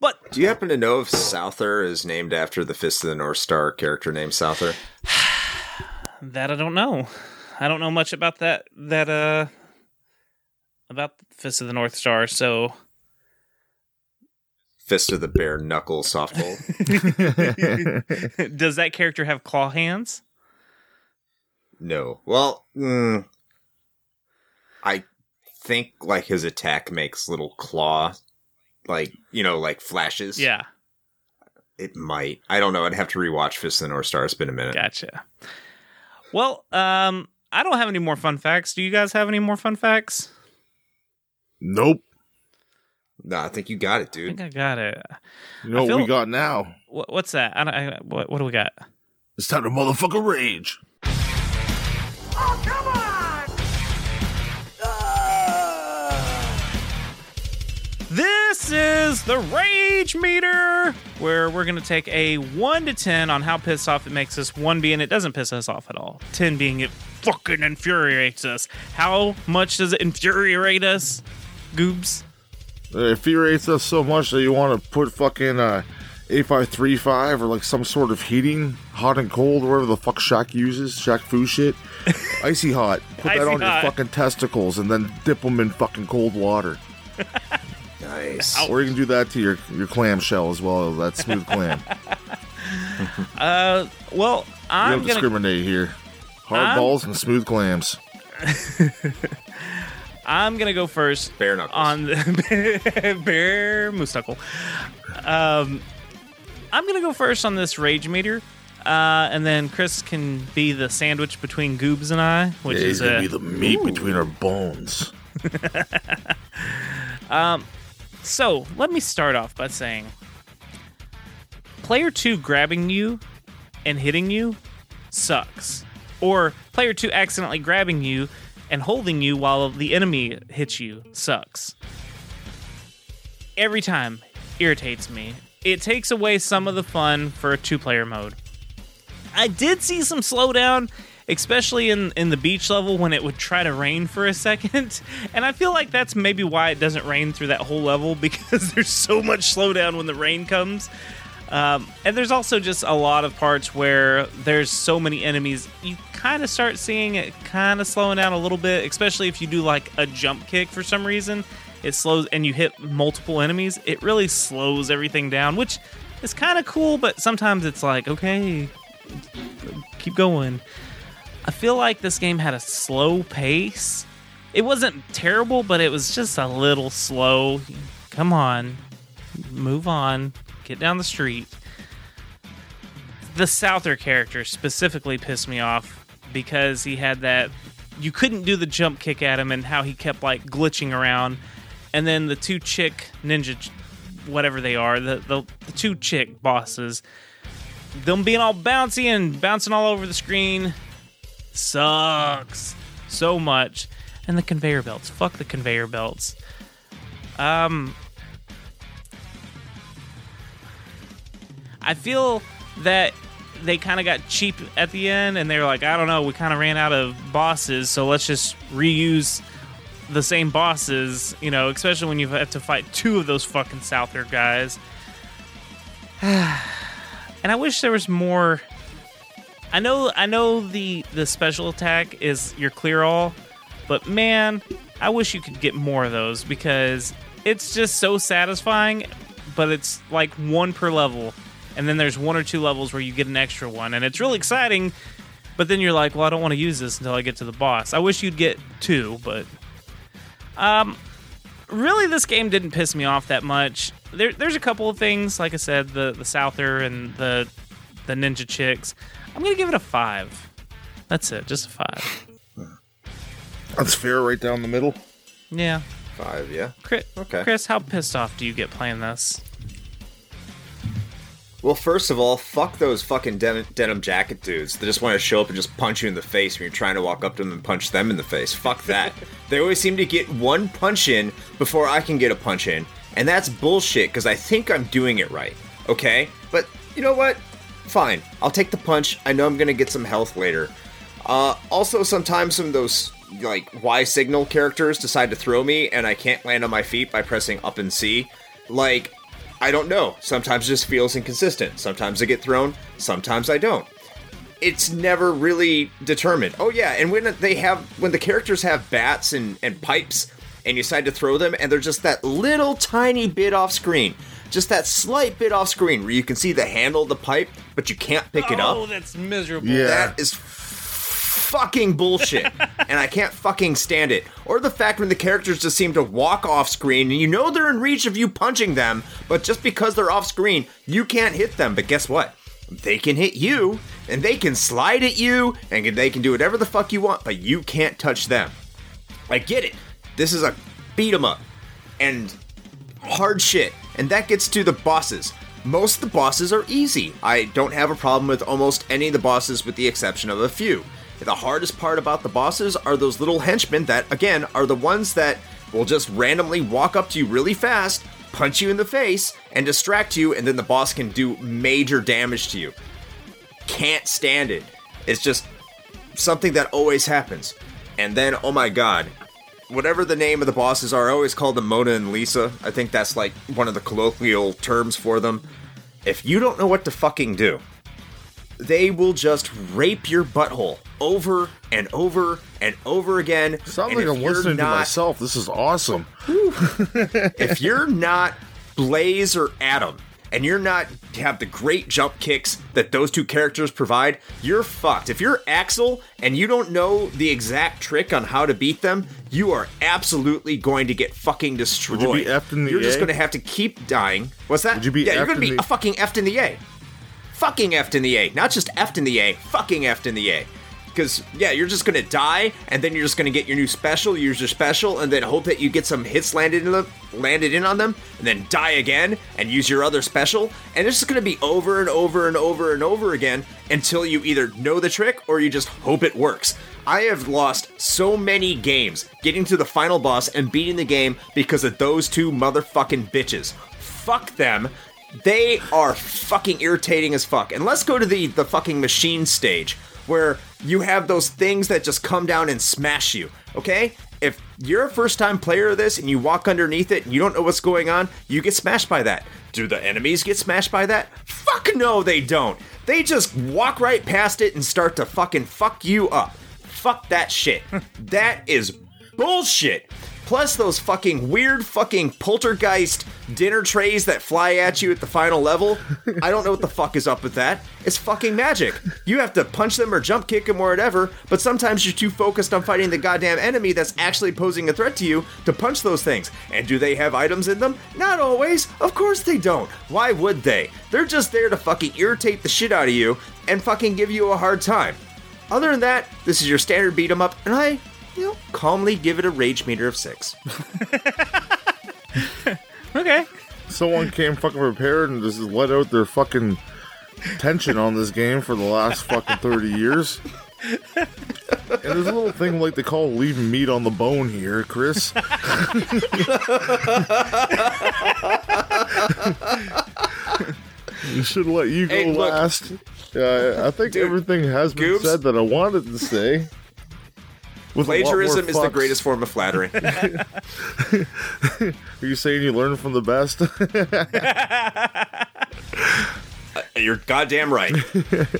B: but
C: Do you happen to know if Souther is named after the Fist of the North Star character named Souther?
B: that I don't know. I don't know much about that that uh about Fist of the North Star. So
C: Fist of the Bare Knuckle Softball.
B: does that character have claw hands?
C: No. Well, mm, I think like his attack makes little claw, like you know, like flashes.
B: Yeah,
C: it might. I don't know. I'd have to rewatch Fist of the North Star. It's been a minute.
B: gotcha. Well, um, I don't have any more fun facts. Do you guys have any more fun facts?
A: nope.
C: No, I think you got it, dude.
B: I
C: dude.
B: think I got it.
A: You know
B: I
A: what
B: feel-
A: we got now?
B: What, what's that? I don't, I, what, what do we got?
A: It's time to motherfucker rage.
B: This is the Rage Meter, where we're going to take a 1 to 10 on how pissed off it makes us, 1 being it doesn't piss us off at all, 10 being it fucking infuriates us. How much does it infuriate us, Goobs?
A: It infuriates us so much that you want to put fucking uh, A535 or like some sort of heating, hot and cold, or whatever the fuck Shaq uses, Shaq Fu shit. Icy hot. Put that on
B: hot.
A: your fucking testicles and then dip them in fucking cold water.
C: Nice.
A: Or you can do that to your, your clam shell as well, that smooth clam.
B: Uh, well, I'm
A: don't
B: gonna
A: discriminate here. Hard
B: I'm-
A: balls and smooth clams.
B: I'm gonna go first
C: Bare knuckles.
B: on the bear moose knuckle. Um, I'm gonna go first on this rage meter, uh, and then Chris can be the sandwich between Goobs and I, which
A: Yeah,
B: is
A: gonna
B: uh,
A: be the meat between our bones.
B: So let me start off by saying player two grabbing you and hitting you sucks. Or player two accidentally grabbing you and holding you while the enemy hits you sucks. Every time irritates me. It takes away some of the fun for a two player mode. I did see some slowdown, especially in, in the beach level when it would try to rain for a second. And I feel like that's maybe why it doesn't rain through that whole level because there's so much slowdown when the rain comes. Um, and there's also just a lot of parts where there's so many enemies, you kind of start seeing it kind of slowing down a little bit, especially if you do like a jump kick for some reason. It slows and you hit multiple enemies, it really slows everything down, which is kind of cool, but sometimes it's like, okay, keep going. I feel like this game had a slow pace. It wasn't terrible, but it was just a little slow. Come on, move on, get down the street. The Souther character specifically pissed me off because he had that. You couldn't do the jump kick at him and how he kept like glitching around. And then the two chick ninja, whatever they are, the, the, the two chick bosses, them being all bouncy and bouncing all over the screen sucks so much. And the conveyor belts. Fuck the conveyor belts. Um I feel that they kind of got cheap at the end and they were like, I don't know, we kind of ran out of bosses, so let's just reuse the same bosses, you know, especially when you have to fight two of those fucking Souther guys. and I wish there was more I know I know the the special attack is your clear all, but man, I wish you could get more of those because it's just so satisfying, but it's like one per level. And then there's one or two levels where you get an extra one and it's really exciting, but then you're like, "Well, I don't want to use this until I get to the boss." I wish you'd get two, but um really this game didn't piss me off that much. There, there's a couple of things, like I said, the the Souther and the the Ninja Chicks. I'm gonna give it a five. That's it, just a five.
A: That's fair right down the middle.
B: Yeah,
C: Five, yeah.
B: Chris,
C: Okay.
B: Chris, how pissed off do you get playing this?
C: Well, first of all, fuck those fucking denim, denim jacket dudes that just want to show up and just punch you in the face when you're trying to walk up to them and punch them in the face. Fuck that. they always seem to get one punch in before I can get a punch in, and that's bullshit because I think I'm doing it right. Okay? But you know what? Fine. I'll take the punch. I know I'm gonna get some health later. Uh, also, sometimes some of those like Y signal characters decide to throw me, and I can't land on my feet by pressing up and C. Like, I don't know. Sometimes it just feels inconsistent. Sometimes I get thrown. Sometimes I don't. It's never really determined. Oh yeah, and when they have when the characters have bats and, and pipes, and you decide to throw them, and they're just that little tiny bit off screen, just that slight bit off screen where you can see the handle of the pipe, but you can't pick it up.
B: Oh, that's miserable.
A: Yeah.
C: That is fucking bullshit. and I can't fucking stand it. Or the fact when the characters just seem to walk off screen and you know they're in reach of you punching them, but just because they're off screen, you can't hit them. But guess what? They can hit you, and they can slide at you, and they can do whatever the fuck you want, but you can't touch them. I get it. This is a beat 'em up. And hard shit. And that gets to the bosses. Most of the bosses are easy. I don't have a problem with almost any of the bosses with the exception of a few. The hardest part about the bosses are those little henchmen that, again, are the ones that will just randomly walk up to you really fast, punch you in the face, and distract you, and then the boss can do major damage to you. Can't stand it. It's just something that always happens. And then, oh my god, whatever the name of the bosses are, I always call them Mona and Lisa. I think that's like one of the colloquial terms for them. if you don't know what to fucking do, they will just rape your butthole over and over and over again.
A: Sounds
C: And
A: like I'm listening to myself. This is awesome.
C: if you're not Blaze or Adam, and you're not have the great jump kicks that those two characters provide, you're fucked. If you're Axel and you don't know the exact trick on how to beat them, you are absolutely going to get fucking destroyed.
A: be effed in the
C: You're just going to have to keep dying. What's that?
A: Would you be
C: yeah, you're going to be
A: the-
C: a fucking effed in the A. Fucking effed in the A. Not just effed in the A, fucking effed in the A. Because, yeah, you're just gonna die, and then you're just gonna get your new special, use your special, and then hope that you get some hits landed in them, landed in on them, and then die again, and use your other special, and it's just gonna be over and over and over and over again until you either know the trick or you just hope it works. I have lost so many games getting to the final boss and beating the game because of those two motherfucking bitches. Fuck them. They are fucking irritating as fuck. And let's go to the the fucking machine stage where you have those things that just come down and smash you. Okay? If you're a first time player of this and you walk underneath it and you don't know what's going on, you get smashed by that. Do the enemies get smashed by that? Fuck no, they don't. They just walk right past it and start to fucking fuck you up. Fuck that shit. that is bullshit. Plus those fucking weird fucking poltergeist dinner trays that fly at you at the final level. I don't know what the fuck is up with that. It's fucking magic. You have to punch them or jump kick them or whatever, but sometimes you're too focused on fighting the goddamn enemy that's actually posing a threat to you to punch those things. And do they have items in them? Not always. Of course they don't. Why would they? They're just there to fucking irritate the shit out of you and fucking give you a hard time. Other than that, this is your standard beat 'em up, and I, you know, calmly give it a rage meter of six.
B: Okay.
A: Someone came fucking prepared and just let out their fucking tension on this game for the last fucking 30 years. And there's a little thing like they call leaving meat on the bone here, Chris. you should let you go
C: Hey,
A: last. Uh, I think everything has been
C: Goobs.
A: said that I wanted to say. With a lot more
C: Plagiarism is the greatest form of flattery.
A: Are you saying you learn from the best?
C: Uh, you're goddamn right.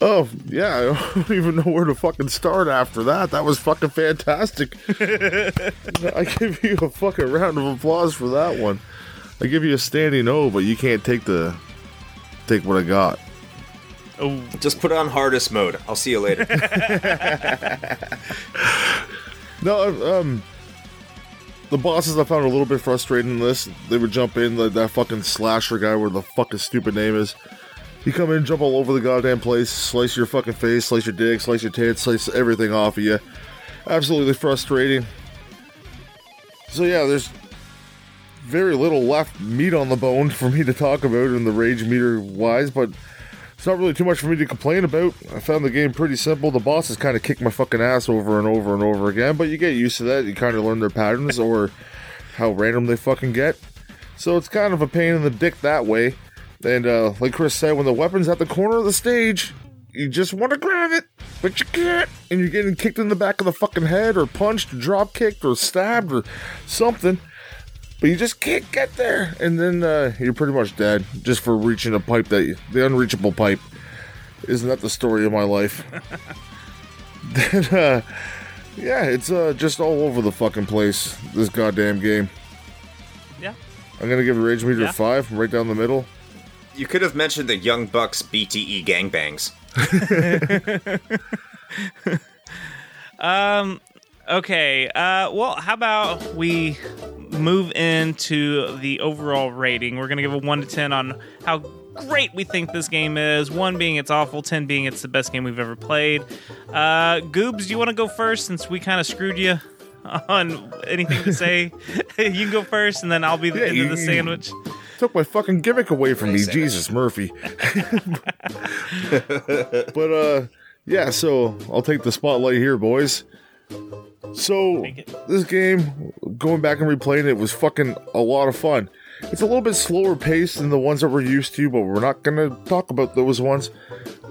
A: Oh, yeah, I don't even know where to fucking start after that. That was fucking fantastic. I give you a fucking round of applause for that one. I give you a standing O, but you can't take the take what I got.
B: Oh,
C: Just put it on hardest mode. I'll see you later.
A: No, um, the bosses I found a little bit frustrating in this. They would jump in, like that fucking slasher guy, where the fuck his stupid name is. You come in, jump all over the goddamn place, slice your fucking face, slice your dick, slice your tits, slice everything off of you. Absolutely frustrating. So yeah, there's very little left meat on the bone for me to talk about in the rage meter wise, but it's not really too much for me to complain about. I found the game pretty simple. The bosses kind of kick my fucking ass over and over and over again, but you get used to that. You kind of learn their patterns or how random they fucking get. So it's kind of a pain in the dick that way. And uh, like Chris said, when the weapon's at the corner of the stage, you just want to grab it, but you can't. And you're getting kicked in the back of the fucking head, or punched, or drop kicked, or stabbed, or something. But you just can't get there. And then uh, you're pretty much dead just for reaching a pipe that you, the unreachable pipe. Isn't that the story of my life? then, uh, yeah, it's uh, just all over the fucking place, this goddamn game.
B: yeah.
A: I'm gonna give Rage Meter
B: Yeah.
A: 5, right down the middle.
C: you could have mentioned the Young Bucks BTE gangbangs.
B: Okay. Uh, well, how about we move into the overall rating? We're gonna give a one to ten on how great we think this game is. One being it's awful, ten being it's the best game we've ever played. Uh, Goobs, do you want to go first since we kind of screwed you on anything to say? you can go first, and then I'll be the
A: Yeah,
B: end
A: you-
B: of the sandwich.
A: Took my fucking gimmick away from me,
C: Thanks,
A: Jesus Murphy. but uh yeah, so I'll take the spotlight here, boys. So this game, going back and replaying it was fucking a lot of fun. It's a little bit slower paced than the ones that we're used to, but we're not gonna talk about those ones.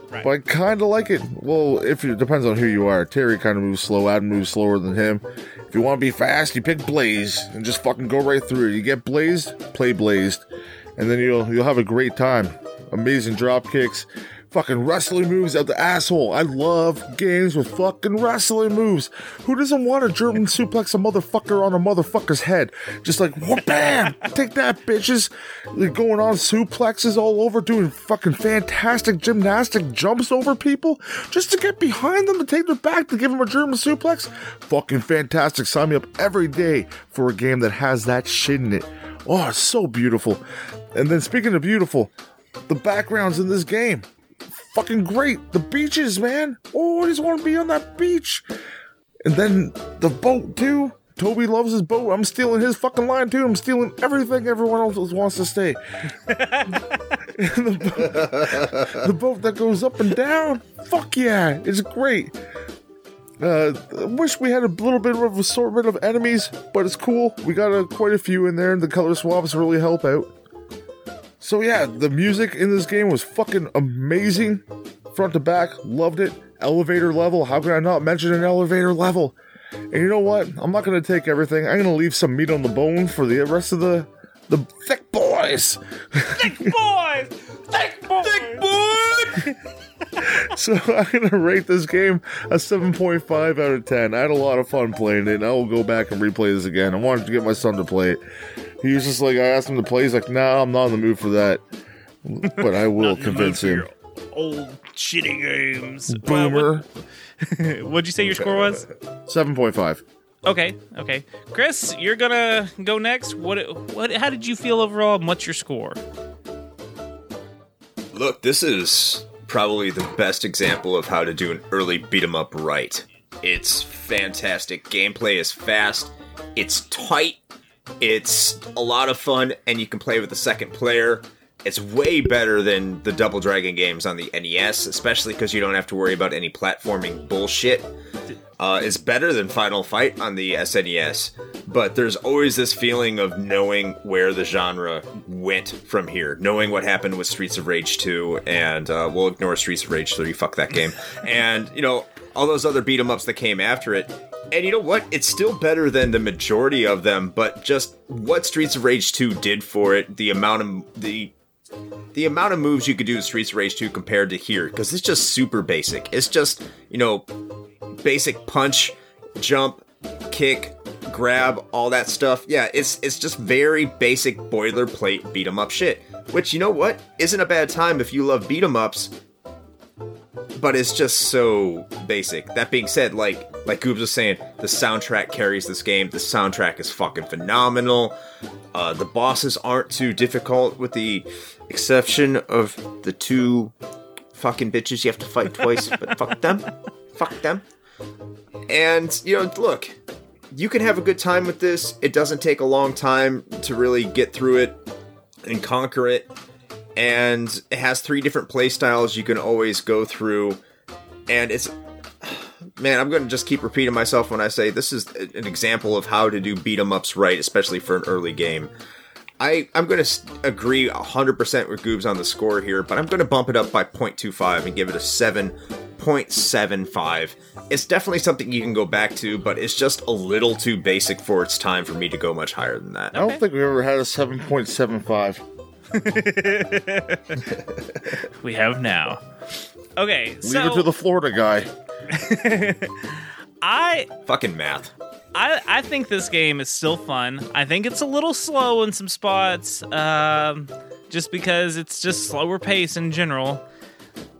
B: Right.
A: But I kind of like it. Well, if it depends on who you are. Terry kind of moves slow. Adam moves slower than him. If you want to be fast, you pick Blaze and just fucking go right through. You get Blazed, play Blazed. and then you'll you'll have a great time. Amazing drop kicks, fucking wrestling moves out the asshole. I love games with fucking wrestling moves. Who doesn't want a German suplex a motherfucker on a motherfucker's head? Just like whoop bam, take that bitches. They're going on suplexes all over, doing fucking fantastic gymnastic jumps over people just to get behind them to take their back to give them a German suplex. Fucking fantastic. Sign me up every day for a game that has that shit in it. Oh, it's so beautiful. And then speaking of beautiful, the backgrounds in this game fucking great. The beaches, man. Oh, I just want to be on that beach. And then the boat too. Toby loves his boat. I'm stealing his fucking line too. I'm stealing everything everyone else wants to stay. The, bo- the boat that goes up and down. Fuck yeah, it's great. Uh, I wish we had a little bit of assortment of enemies, but it's cool. We got uh, quite a few in there, and the color swaps really help out. So yeah, the music in this game was fucking amazing, front to back. Loved it. Elevator level. How can I not mention an elevator level? And you know what? I'm not gonna take everything. I'm gonna leave some meat on the bone for the rest of the the thick boys.
B: boys, thick boys, thick boys.
A: So I'm gonna rate this game a 7.5 out of 10. I had a lot of fun playing it, and I will go back and replay this again. I wanted to get my son to play it. He was just like, I asked him to play. He's like, Nah, I'm not in the mood for that. But I will convince him.
B: Old shitty games.
A: Boomer,
B: what, what'd you say your score was?
A: 7.5.
B: Okay, okay. Chris, you're gonna go next. What? What? How did you feel overall? And what's your score?
C: Look, this is probably the best example of how to do an early beat 'em up right. It's fantastic. Gameplay is fast. It's tight. It's a lot of fun, and you can play with a second player. It's way better than the Double Dragon games on the NES, especially because you don't have to worry about any platforming bullshit. Uh, it's better than Final Fight on the SNES, but there's always this feeling of knowing where the genre went from here, knowing what happened with Streets of Rage 2, and uh, we'll ignore Streets of Rage 3, fuck that game, and, you know, all those other beat 'em ups that came after it. And you know what? It's still better than the majority of them, but just what Streets of Rage 2 did for it, the amount of the the amount of moves you could do in Streets of Rage 2 compared to here, because it's just super basic. It's just, you know, basic punch, jump, kick, grab, all that stuff. Yeah, it's it's just very basic boilerplate beat 'em up shit. Which you know what? Isn't a bad time if you love beat 'em ups. But it's just so basic. That being said, like like Goobs was saying, the soundtrack carries this game. The soundtrack is fucking phenomenal. Uh, the bosses aren't too difficult, with the exception of the two fucking bitches you have to fight twice. but fuck them, fuck them. And, you know, look, you can have a good time with this. It doesn't take a long time to really get through it and conquer it. And it has three different play styles you can always go through. And it's. Man, I'm going to just keep repeating myself when I say this is an example of how to do beat 'em ups right, especially for an early game. I, I'm going to agree 100% with Goobs on the score here, but I'm going to bump it up by 0.25 and give it a 7.75. It's definitely something you can go back to, but it's just a little too basic for its time for me to go much higher than that.
A: I don't think we ever had a 7.75.
B: We have now. Okay,
A: Leave
B: so
A: it to the Florida guy.
B: I
C: Fucking math.
B: I, I think this game is still fun. I think it's a little slow in some spots, um, just because it's just slower pace in general.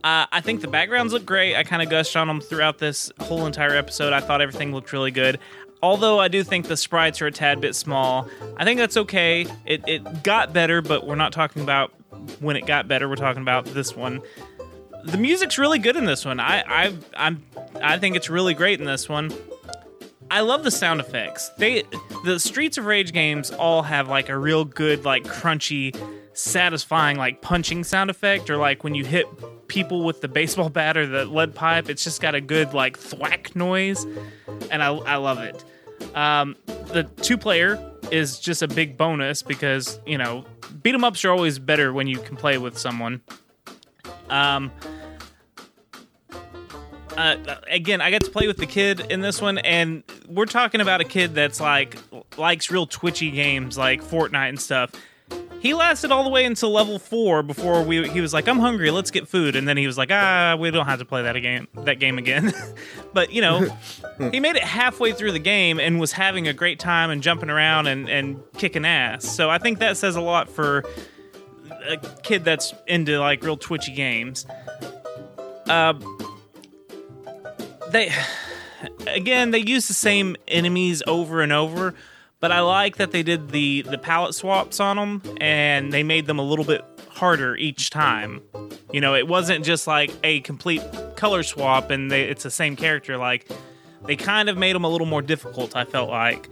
B: Uh, I think the backgrounds look great. I kind of gushed on them throughout this whole entire episode. I thought everything looked really good. Although I do think the sprites are a tad bit small, I think that's okay. It, it got better, but we're not talking about when it got better. We're talking about this one. The music's really good in this one. I I I'm I think it's really great in this one. I love the sound effects. They the Streets of Rage games all have like a real good like crunchy satisfying like punching sound effect or like when you hit people with the baseball bat or the lead pipe it's just got a good like thwack noise and I, I love it. Um, the two player is just a big bonus because you know beat 'em ups are always better when you can play with someone. Um, uh, again, I got to play with the kid in this one, and we're talking about a kid that's like likes real twitchy games like Fortnite and stuff. he lasted all the way until level four before we he was like, "I'm hungry, let's get food," and then he was like, "Ah, we don't have to play that again, that game again." but you know, he made it halfway through the game and was having a great time and jumping around and and kicking ass. So I think that says a lot for a kid that's into like real twitchy games. Uh, they again they use the same enemies over and over but i like that they did the the palette swaps on them and they made them a little bit harder each time you know it wasn't just like a complete color swap and they, it's the same character like they kind of made them a little more difficult i felt like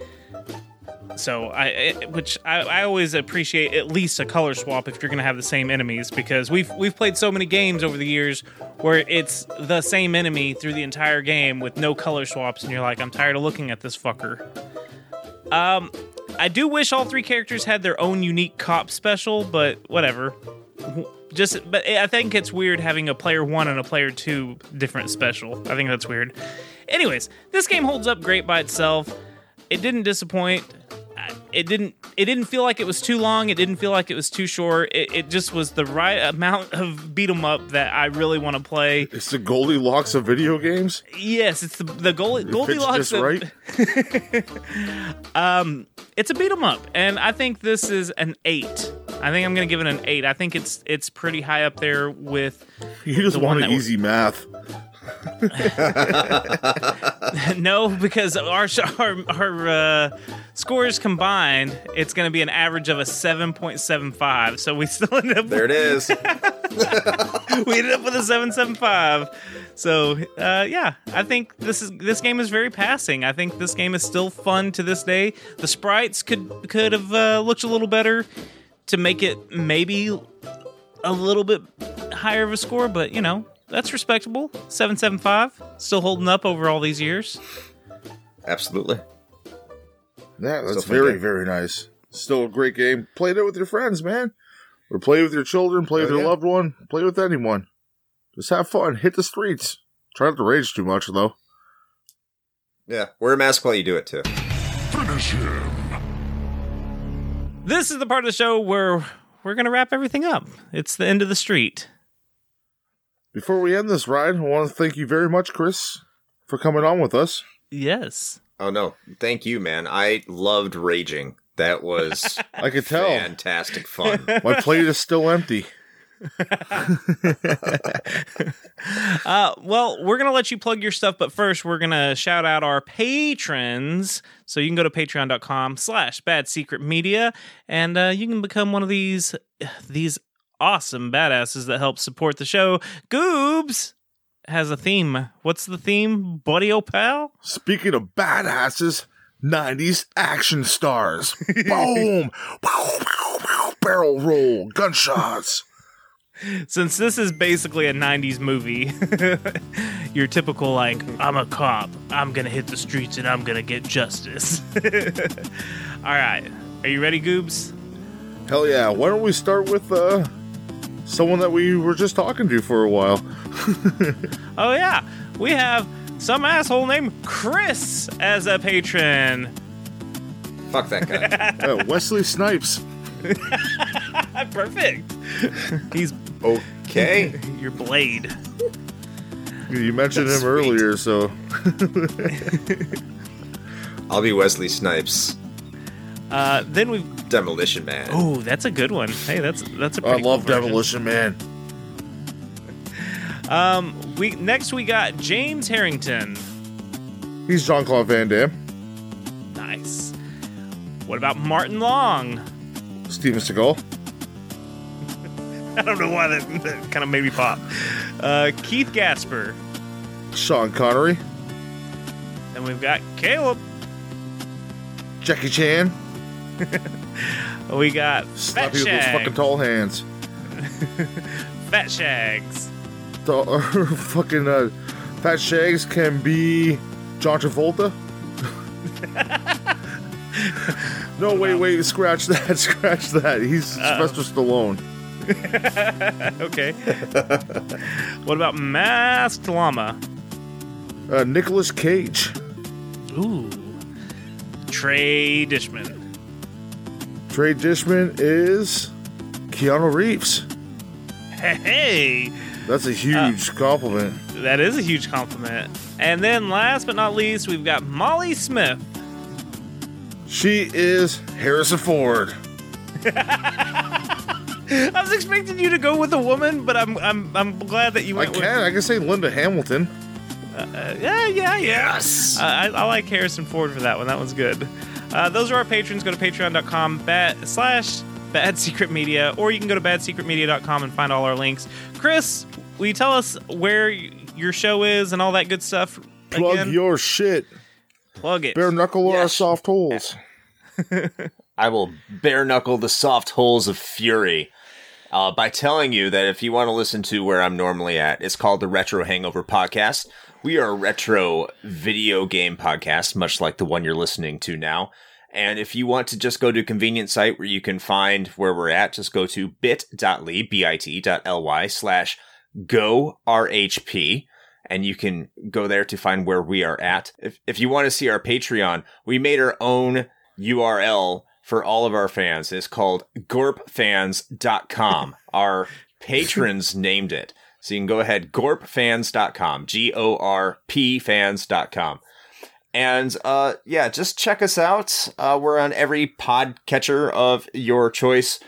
B: so I, which I, I always appreciate at least a color swap if you're to have the same enemies because we've we've played so many games over the years where it's the same enemy through the entire game with no color swaps, and you're like, I'm tired of looking at this fucker. Um, I do wish all three characters had their own unique cop special, but whatever. Just, but I think it's weird having a player one and a player two different special. I think that's weird. Anyways, this game holds up great by itself. It didn't disappoint. It didn't. It didn't feel like it was too long. It didn't feel like it was too short. It, it just was the right amount of beat 'em up that I really want to play.
A: It's the Goldilocks of video games.
B: Yes, it's the the
A: It
B: Goldilocks.
A: just
B: of-
A: right.
B: Um, it's a beat 'em up, and I think this is an eight. I think I'm gonna give it an eight. I think it's it's pretty high up there with
A: You just
B: The
A: want
B: that
A: easy math.
B: no because our our, our uh, scores combined, it's gonna be an average of a seven point seven five. So we still end up
C: There it is.
B: we ended up with a seven seven five. So uh, yeah, I think this is this game is very passing. I think this game is still fun to this day. The sprites could could have uh, looked a little better to make it maybe a little bit higher of a score, but you know that's respectable. Seven seven five, still holding up over all these years.
C: Absolutely.
A: Yeah, that's
C: Still
A: very,
C: game.
A: very nice. Still a great game. Play it with your friends, man. Or play with your children, play oh, with
C: Oh,
A: your
C: yeah.
A: loved one, play with anyone. Just have fun. Hit the streets. Try not to rage too much, though.
C: Yeah. Wear a mask while you do it too.
F: Finish him.
B: This is the part of the show where we're gonna wrap everything up. It's the end of the street.
A: Before we end this ride, I want to thank you very much, Chris, for coming on with us.
B: Yes.
C: Oh no. Thank you, man. I loved raging. That was
A: I could tell
C: fantastic fun.
A: my plate is still empty.
B: Uh, well, we're gonna let you plug your stuff, but first we're gonna shout out our patrons. So you can go to patreon.com slash bad secret media and uh, you can become one of these these awesome badasses that help support the show. Goobs has a theme. What's the theme, buddy oh pal?
A: Speaking of badasses, 90s action stars. Boom! Pow, pow, pow, Barrel roll, gunshots.
B: Since this is basically a 90s movie, your typical, like, I'm a cop, I'm gonna hit the streets and I'm gonna get justice. All right. Are you ready, Goobs?
A: Hell yeah. Why don't we start with uh, someone that we were just talking to for a while?
B: Oh, yeah. We have some asshole named Chris as a patron.
C: Fuck that guy.
A: Uh, Wesley Snipes.
B: Perfect. He's
C: Okay.
B: your blade.
A: You mentioned him
C: Sweet.
A: earlier, so
C: I'll be Wesley Snipes.
B: Uh, then we've.
C: Demolition Man.
B: Oh, that's a good one. Hey, that's that's a
A: I
B: pretty cool
A: love
B: version.
A: Demolition Man.
B: Um, we next we got James Harrington.
A: He's Jean Claude Van Damme.
B: Nice. What about Martin Long?
A: Steven Seagal.
B: I don't know why that, that kind of made me pop. Uh, Keith Gasper.
A: Sean Connery.
B: And we've got Caleb.
A: Jackie Chan.
B: We got
A: Slap
B: Fat
A: you with those fucking
B: Shag.
A: tall hands.
B: Fat Shags.
A: The, or fucking uh, Fat Shags can be John Travolta. no, wait, wait, scratch that, scratch that. He's Sylvester Stallone.
B: Okay. what about Masked Llama?
A: Uh, Nicolas Cage.
B: Ooh. Trey Dishman.
A: Trey Dishman is Keanu Reeves.
B: Hey,
A: That's a huge compliment.
B: that is a huge compliment. And then last but not least, we've got Molly Smith.
A: She is Harrison Ford.
B: I was expecting you to go with a woman, but I'm I'm I'm glad that you went.
A: With I can. I can say Linda Hamilton.
B: with uh, yeah yeah yeah.
G: Yes.
B: Uh, I, I like Harrison Ford for that one. That one's good. Uh, those are our patrons. Go to patreon.com bat, slash bad secret media, or you can go to badsecretmedia.com and find all our links. Chris, will you tell us where y- your show is and all that good stuff?
A: Plug
B: again?
A: your shit.
B: plug it.
A: Bare knuckle or
C: Yes.
A: soft holes.
C: I will bare knuckle the soft holes of fury uh, by telling you that if you want to listen to where I'm normally at, it's called the Retro Hangover Podcast. We are a retro video game podcast, much like the one you're listening to now. And if you want to just go to a convenient site where you can find where we're at, just go to bit.ly, bit.ly slash go RHP and you can go there to find where we are at. If, if you want to see our Patreon, we made our own URL for all of our fans. It's called gorpfans.com. our patrons named it. So you can go ahead, gorpfans.com, G O R P fans.com. And uh, yeah, just check us out. Uh, we're on every podcatcher of your choice.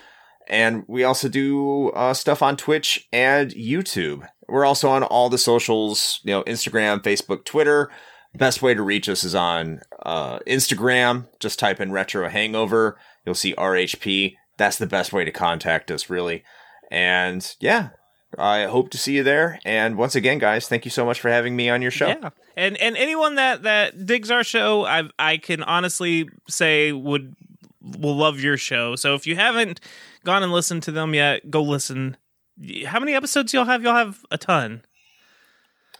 C: And we also do uh, stuff on Twitch and YouTube. We're also on all the socials, you know, Instagram, Facebook, Twitter. Best way to reach us is on uh, Instagram. Just type in Retro Hangover. You'll see RHP. That's the best way to contact us, really. And yeah, I hope to see you there. And once again, guys, thank you so much for having me on your show.
B: Yeah, and and anyone that that digs our show, I I can honestly say would will love your show. So if you haven't gone and listened to them yet, go listen. How many episodes y'all have? Y'all have a ton.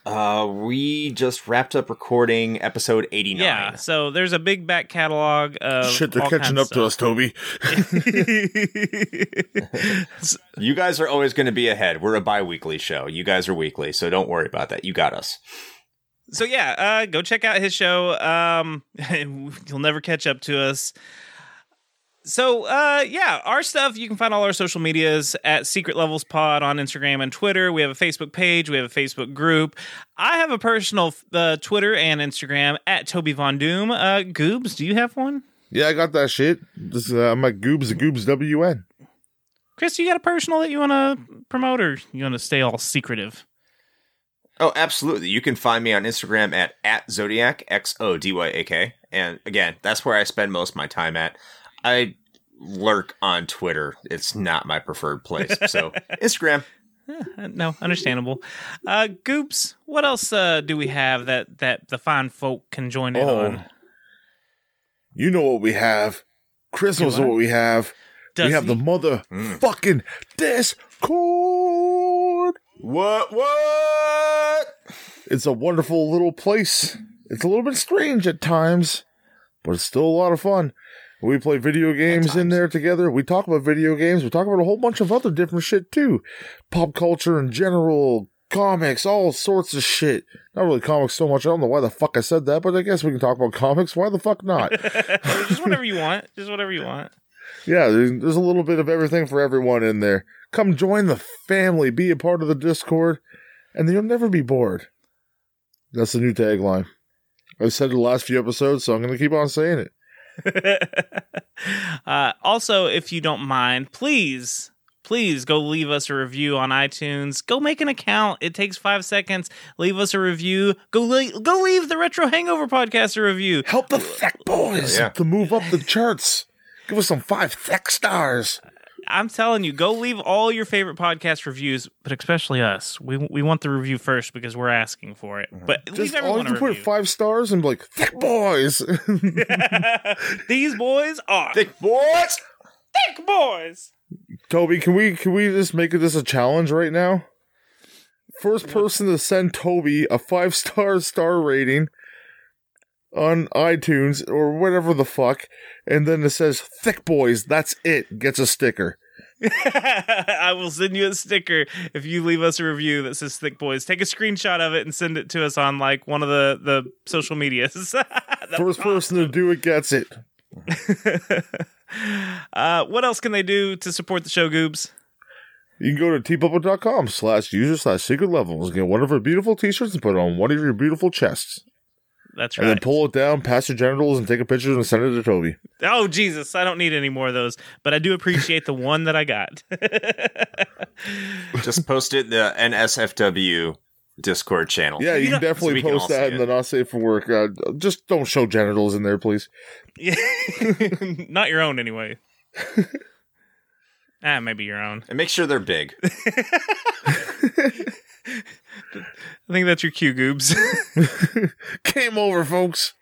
C: Uh, we just wrapped up recording episode 89.
B: Yeah. So there's a big back catalog of
A: Shit, they're
B: all
A: catching
B: kinds
A: up to us, Toby.
C: You guys are always going to be ahead. We're a bi weekly show. You guys are weekly, so don't worry about that. You got us.
B: so yeah, uh, go check out his show. Um, you'll never catch up to us. So uh, yeah, our stuff you can find all our social medias at Secret Levels Pod on Instagram and Twitter. We have a Facebook page. We have a Facebook group. I have a personal uh, Twitter and Instagram at Toby Von Doom. Uh, Goobs, do you have one?
A: Yeah, I got that shit. This, uh, I'm at Goobs, Goobs WN.
B: Chris, you got a personal that you want to promote, or you want to stay all secretive?
C: Oh, absolutely. You can find me on Instagram at, at Zodiac, X O D Y A K. And again, that's where I spend most of my time at. I lurk on Twitter. It's not my preferred place. So, Instagram.
B: Uh, no, understandable. Uh, Goobs, what else uh, do we have that that the fine folk can join in
A: Oh.
B: on?
A: You know what we have. Chris knows
B: what?
A: what we have.
B: Does
A: we have the
B: he?
A: mother
C: Mm.
A: fucking Discord.
C: What? What?
A: It's a wonderful little place. It's a little bit strange at times, but it's still a lot of fun. We play video games in there together. We talk about video games. We talk about a whole bunch of other different shit too. Pop culture in general, comics, all sorts of shit. Not really comics so much. I don't know why the fuck I said that, but I guess we can talk about comics. Why the fuck not?
B: Just whatever you want. Just whatever you want.
A: Yeah, there's, there's a little bit of everything for everyone in there. Come join the family, be a part of the Discord, and you'll never be bored. That's the new tagline. I've said it the last few episodes, so I'm going to keep on saying it.
B: uh, also, if you don't mind, please, please go leave us a review on iTunes. Go make an account. It takes five seconds. Leave us a review. Go le- go leave the Retro Hangover podcast a review.
A: Help the Tech Boys
C: Yeah.
A: to move up the charts. Give us some five Tech stars.
B: I'm telling you, go leave all your favorite podcast reviews, but especially us. We we want the review first because we're asking for it. But
A: Just
B: leave
A: all you
B: everyone
A: have
B: a
A: to put five stars and be like, Tech Boys.
B: These boys are
C: Thick boys.
B: thick boys.
A: Toby, can we can we just make this a challenge right now? First person to send Toby a five star star rating on iTunes or whatever the fuck, and then it says "Thick Boys." That's it. Gets a sticker.
B: I will send you a sticker if you leave us a review that says "Thick Boys." Take a screenshot of it and send it to us on like one of the the social medias.
A: First person to do it gets it.
B: uh, what else can they do to support the show, Goobs?
A: You can go to teepublic.com slash user slash secret levels, and get one of our beautiful t-shirts and put it on one of your beautiful chests.
B: That's right.
A: And then pull it down past your genitals and take a picture and send it to Toby.
B: oh Jesus, I don't need any more of those, but I do appreciate the one that I got.
E: Just post it the NSFW Discord channel.
A: Yeah, you,
B: You
A: can
B: know-
A: definitely
E: So we can
A: post that in
E: it.
A: the not safe for work. Uh, just don't show genitals in there, please.
B: Yeah. Not your own anyway. ah, maybe your own.
E: And make sure they're big.
B: I think that's your cue, Goobs.
A: Game over, folks.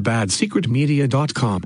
H: badsecretmedia.com.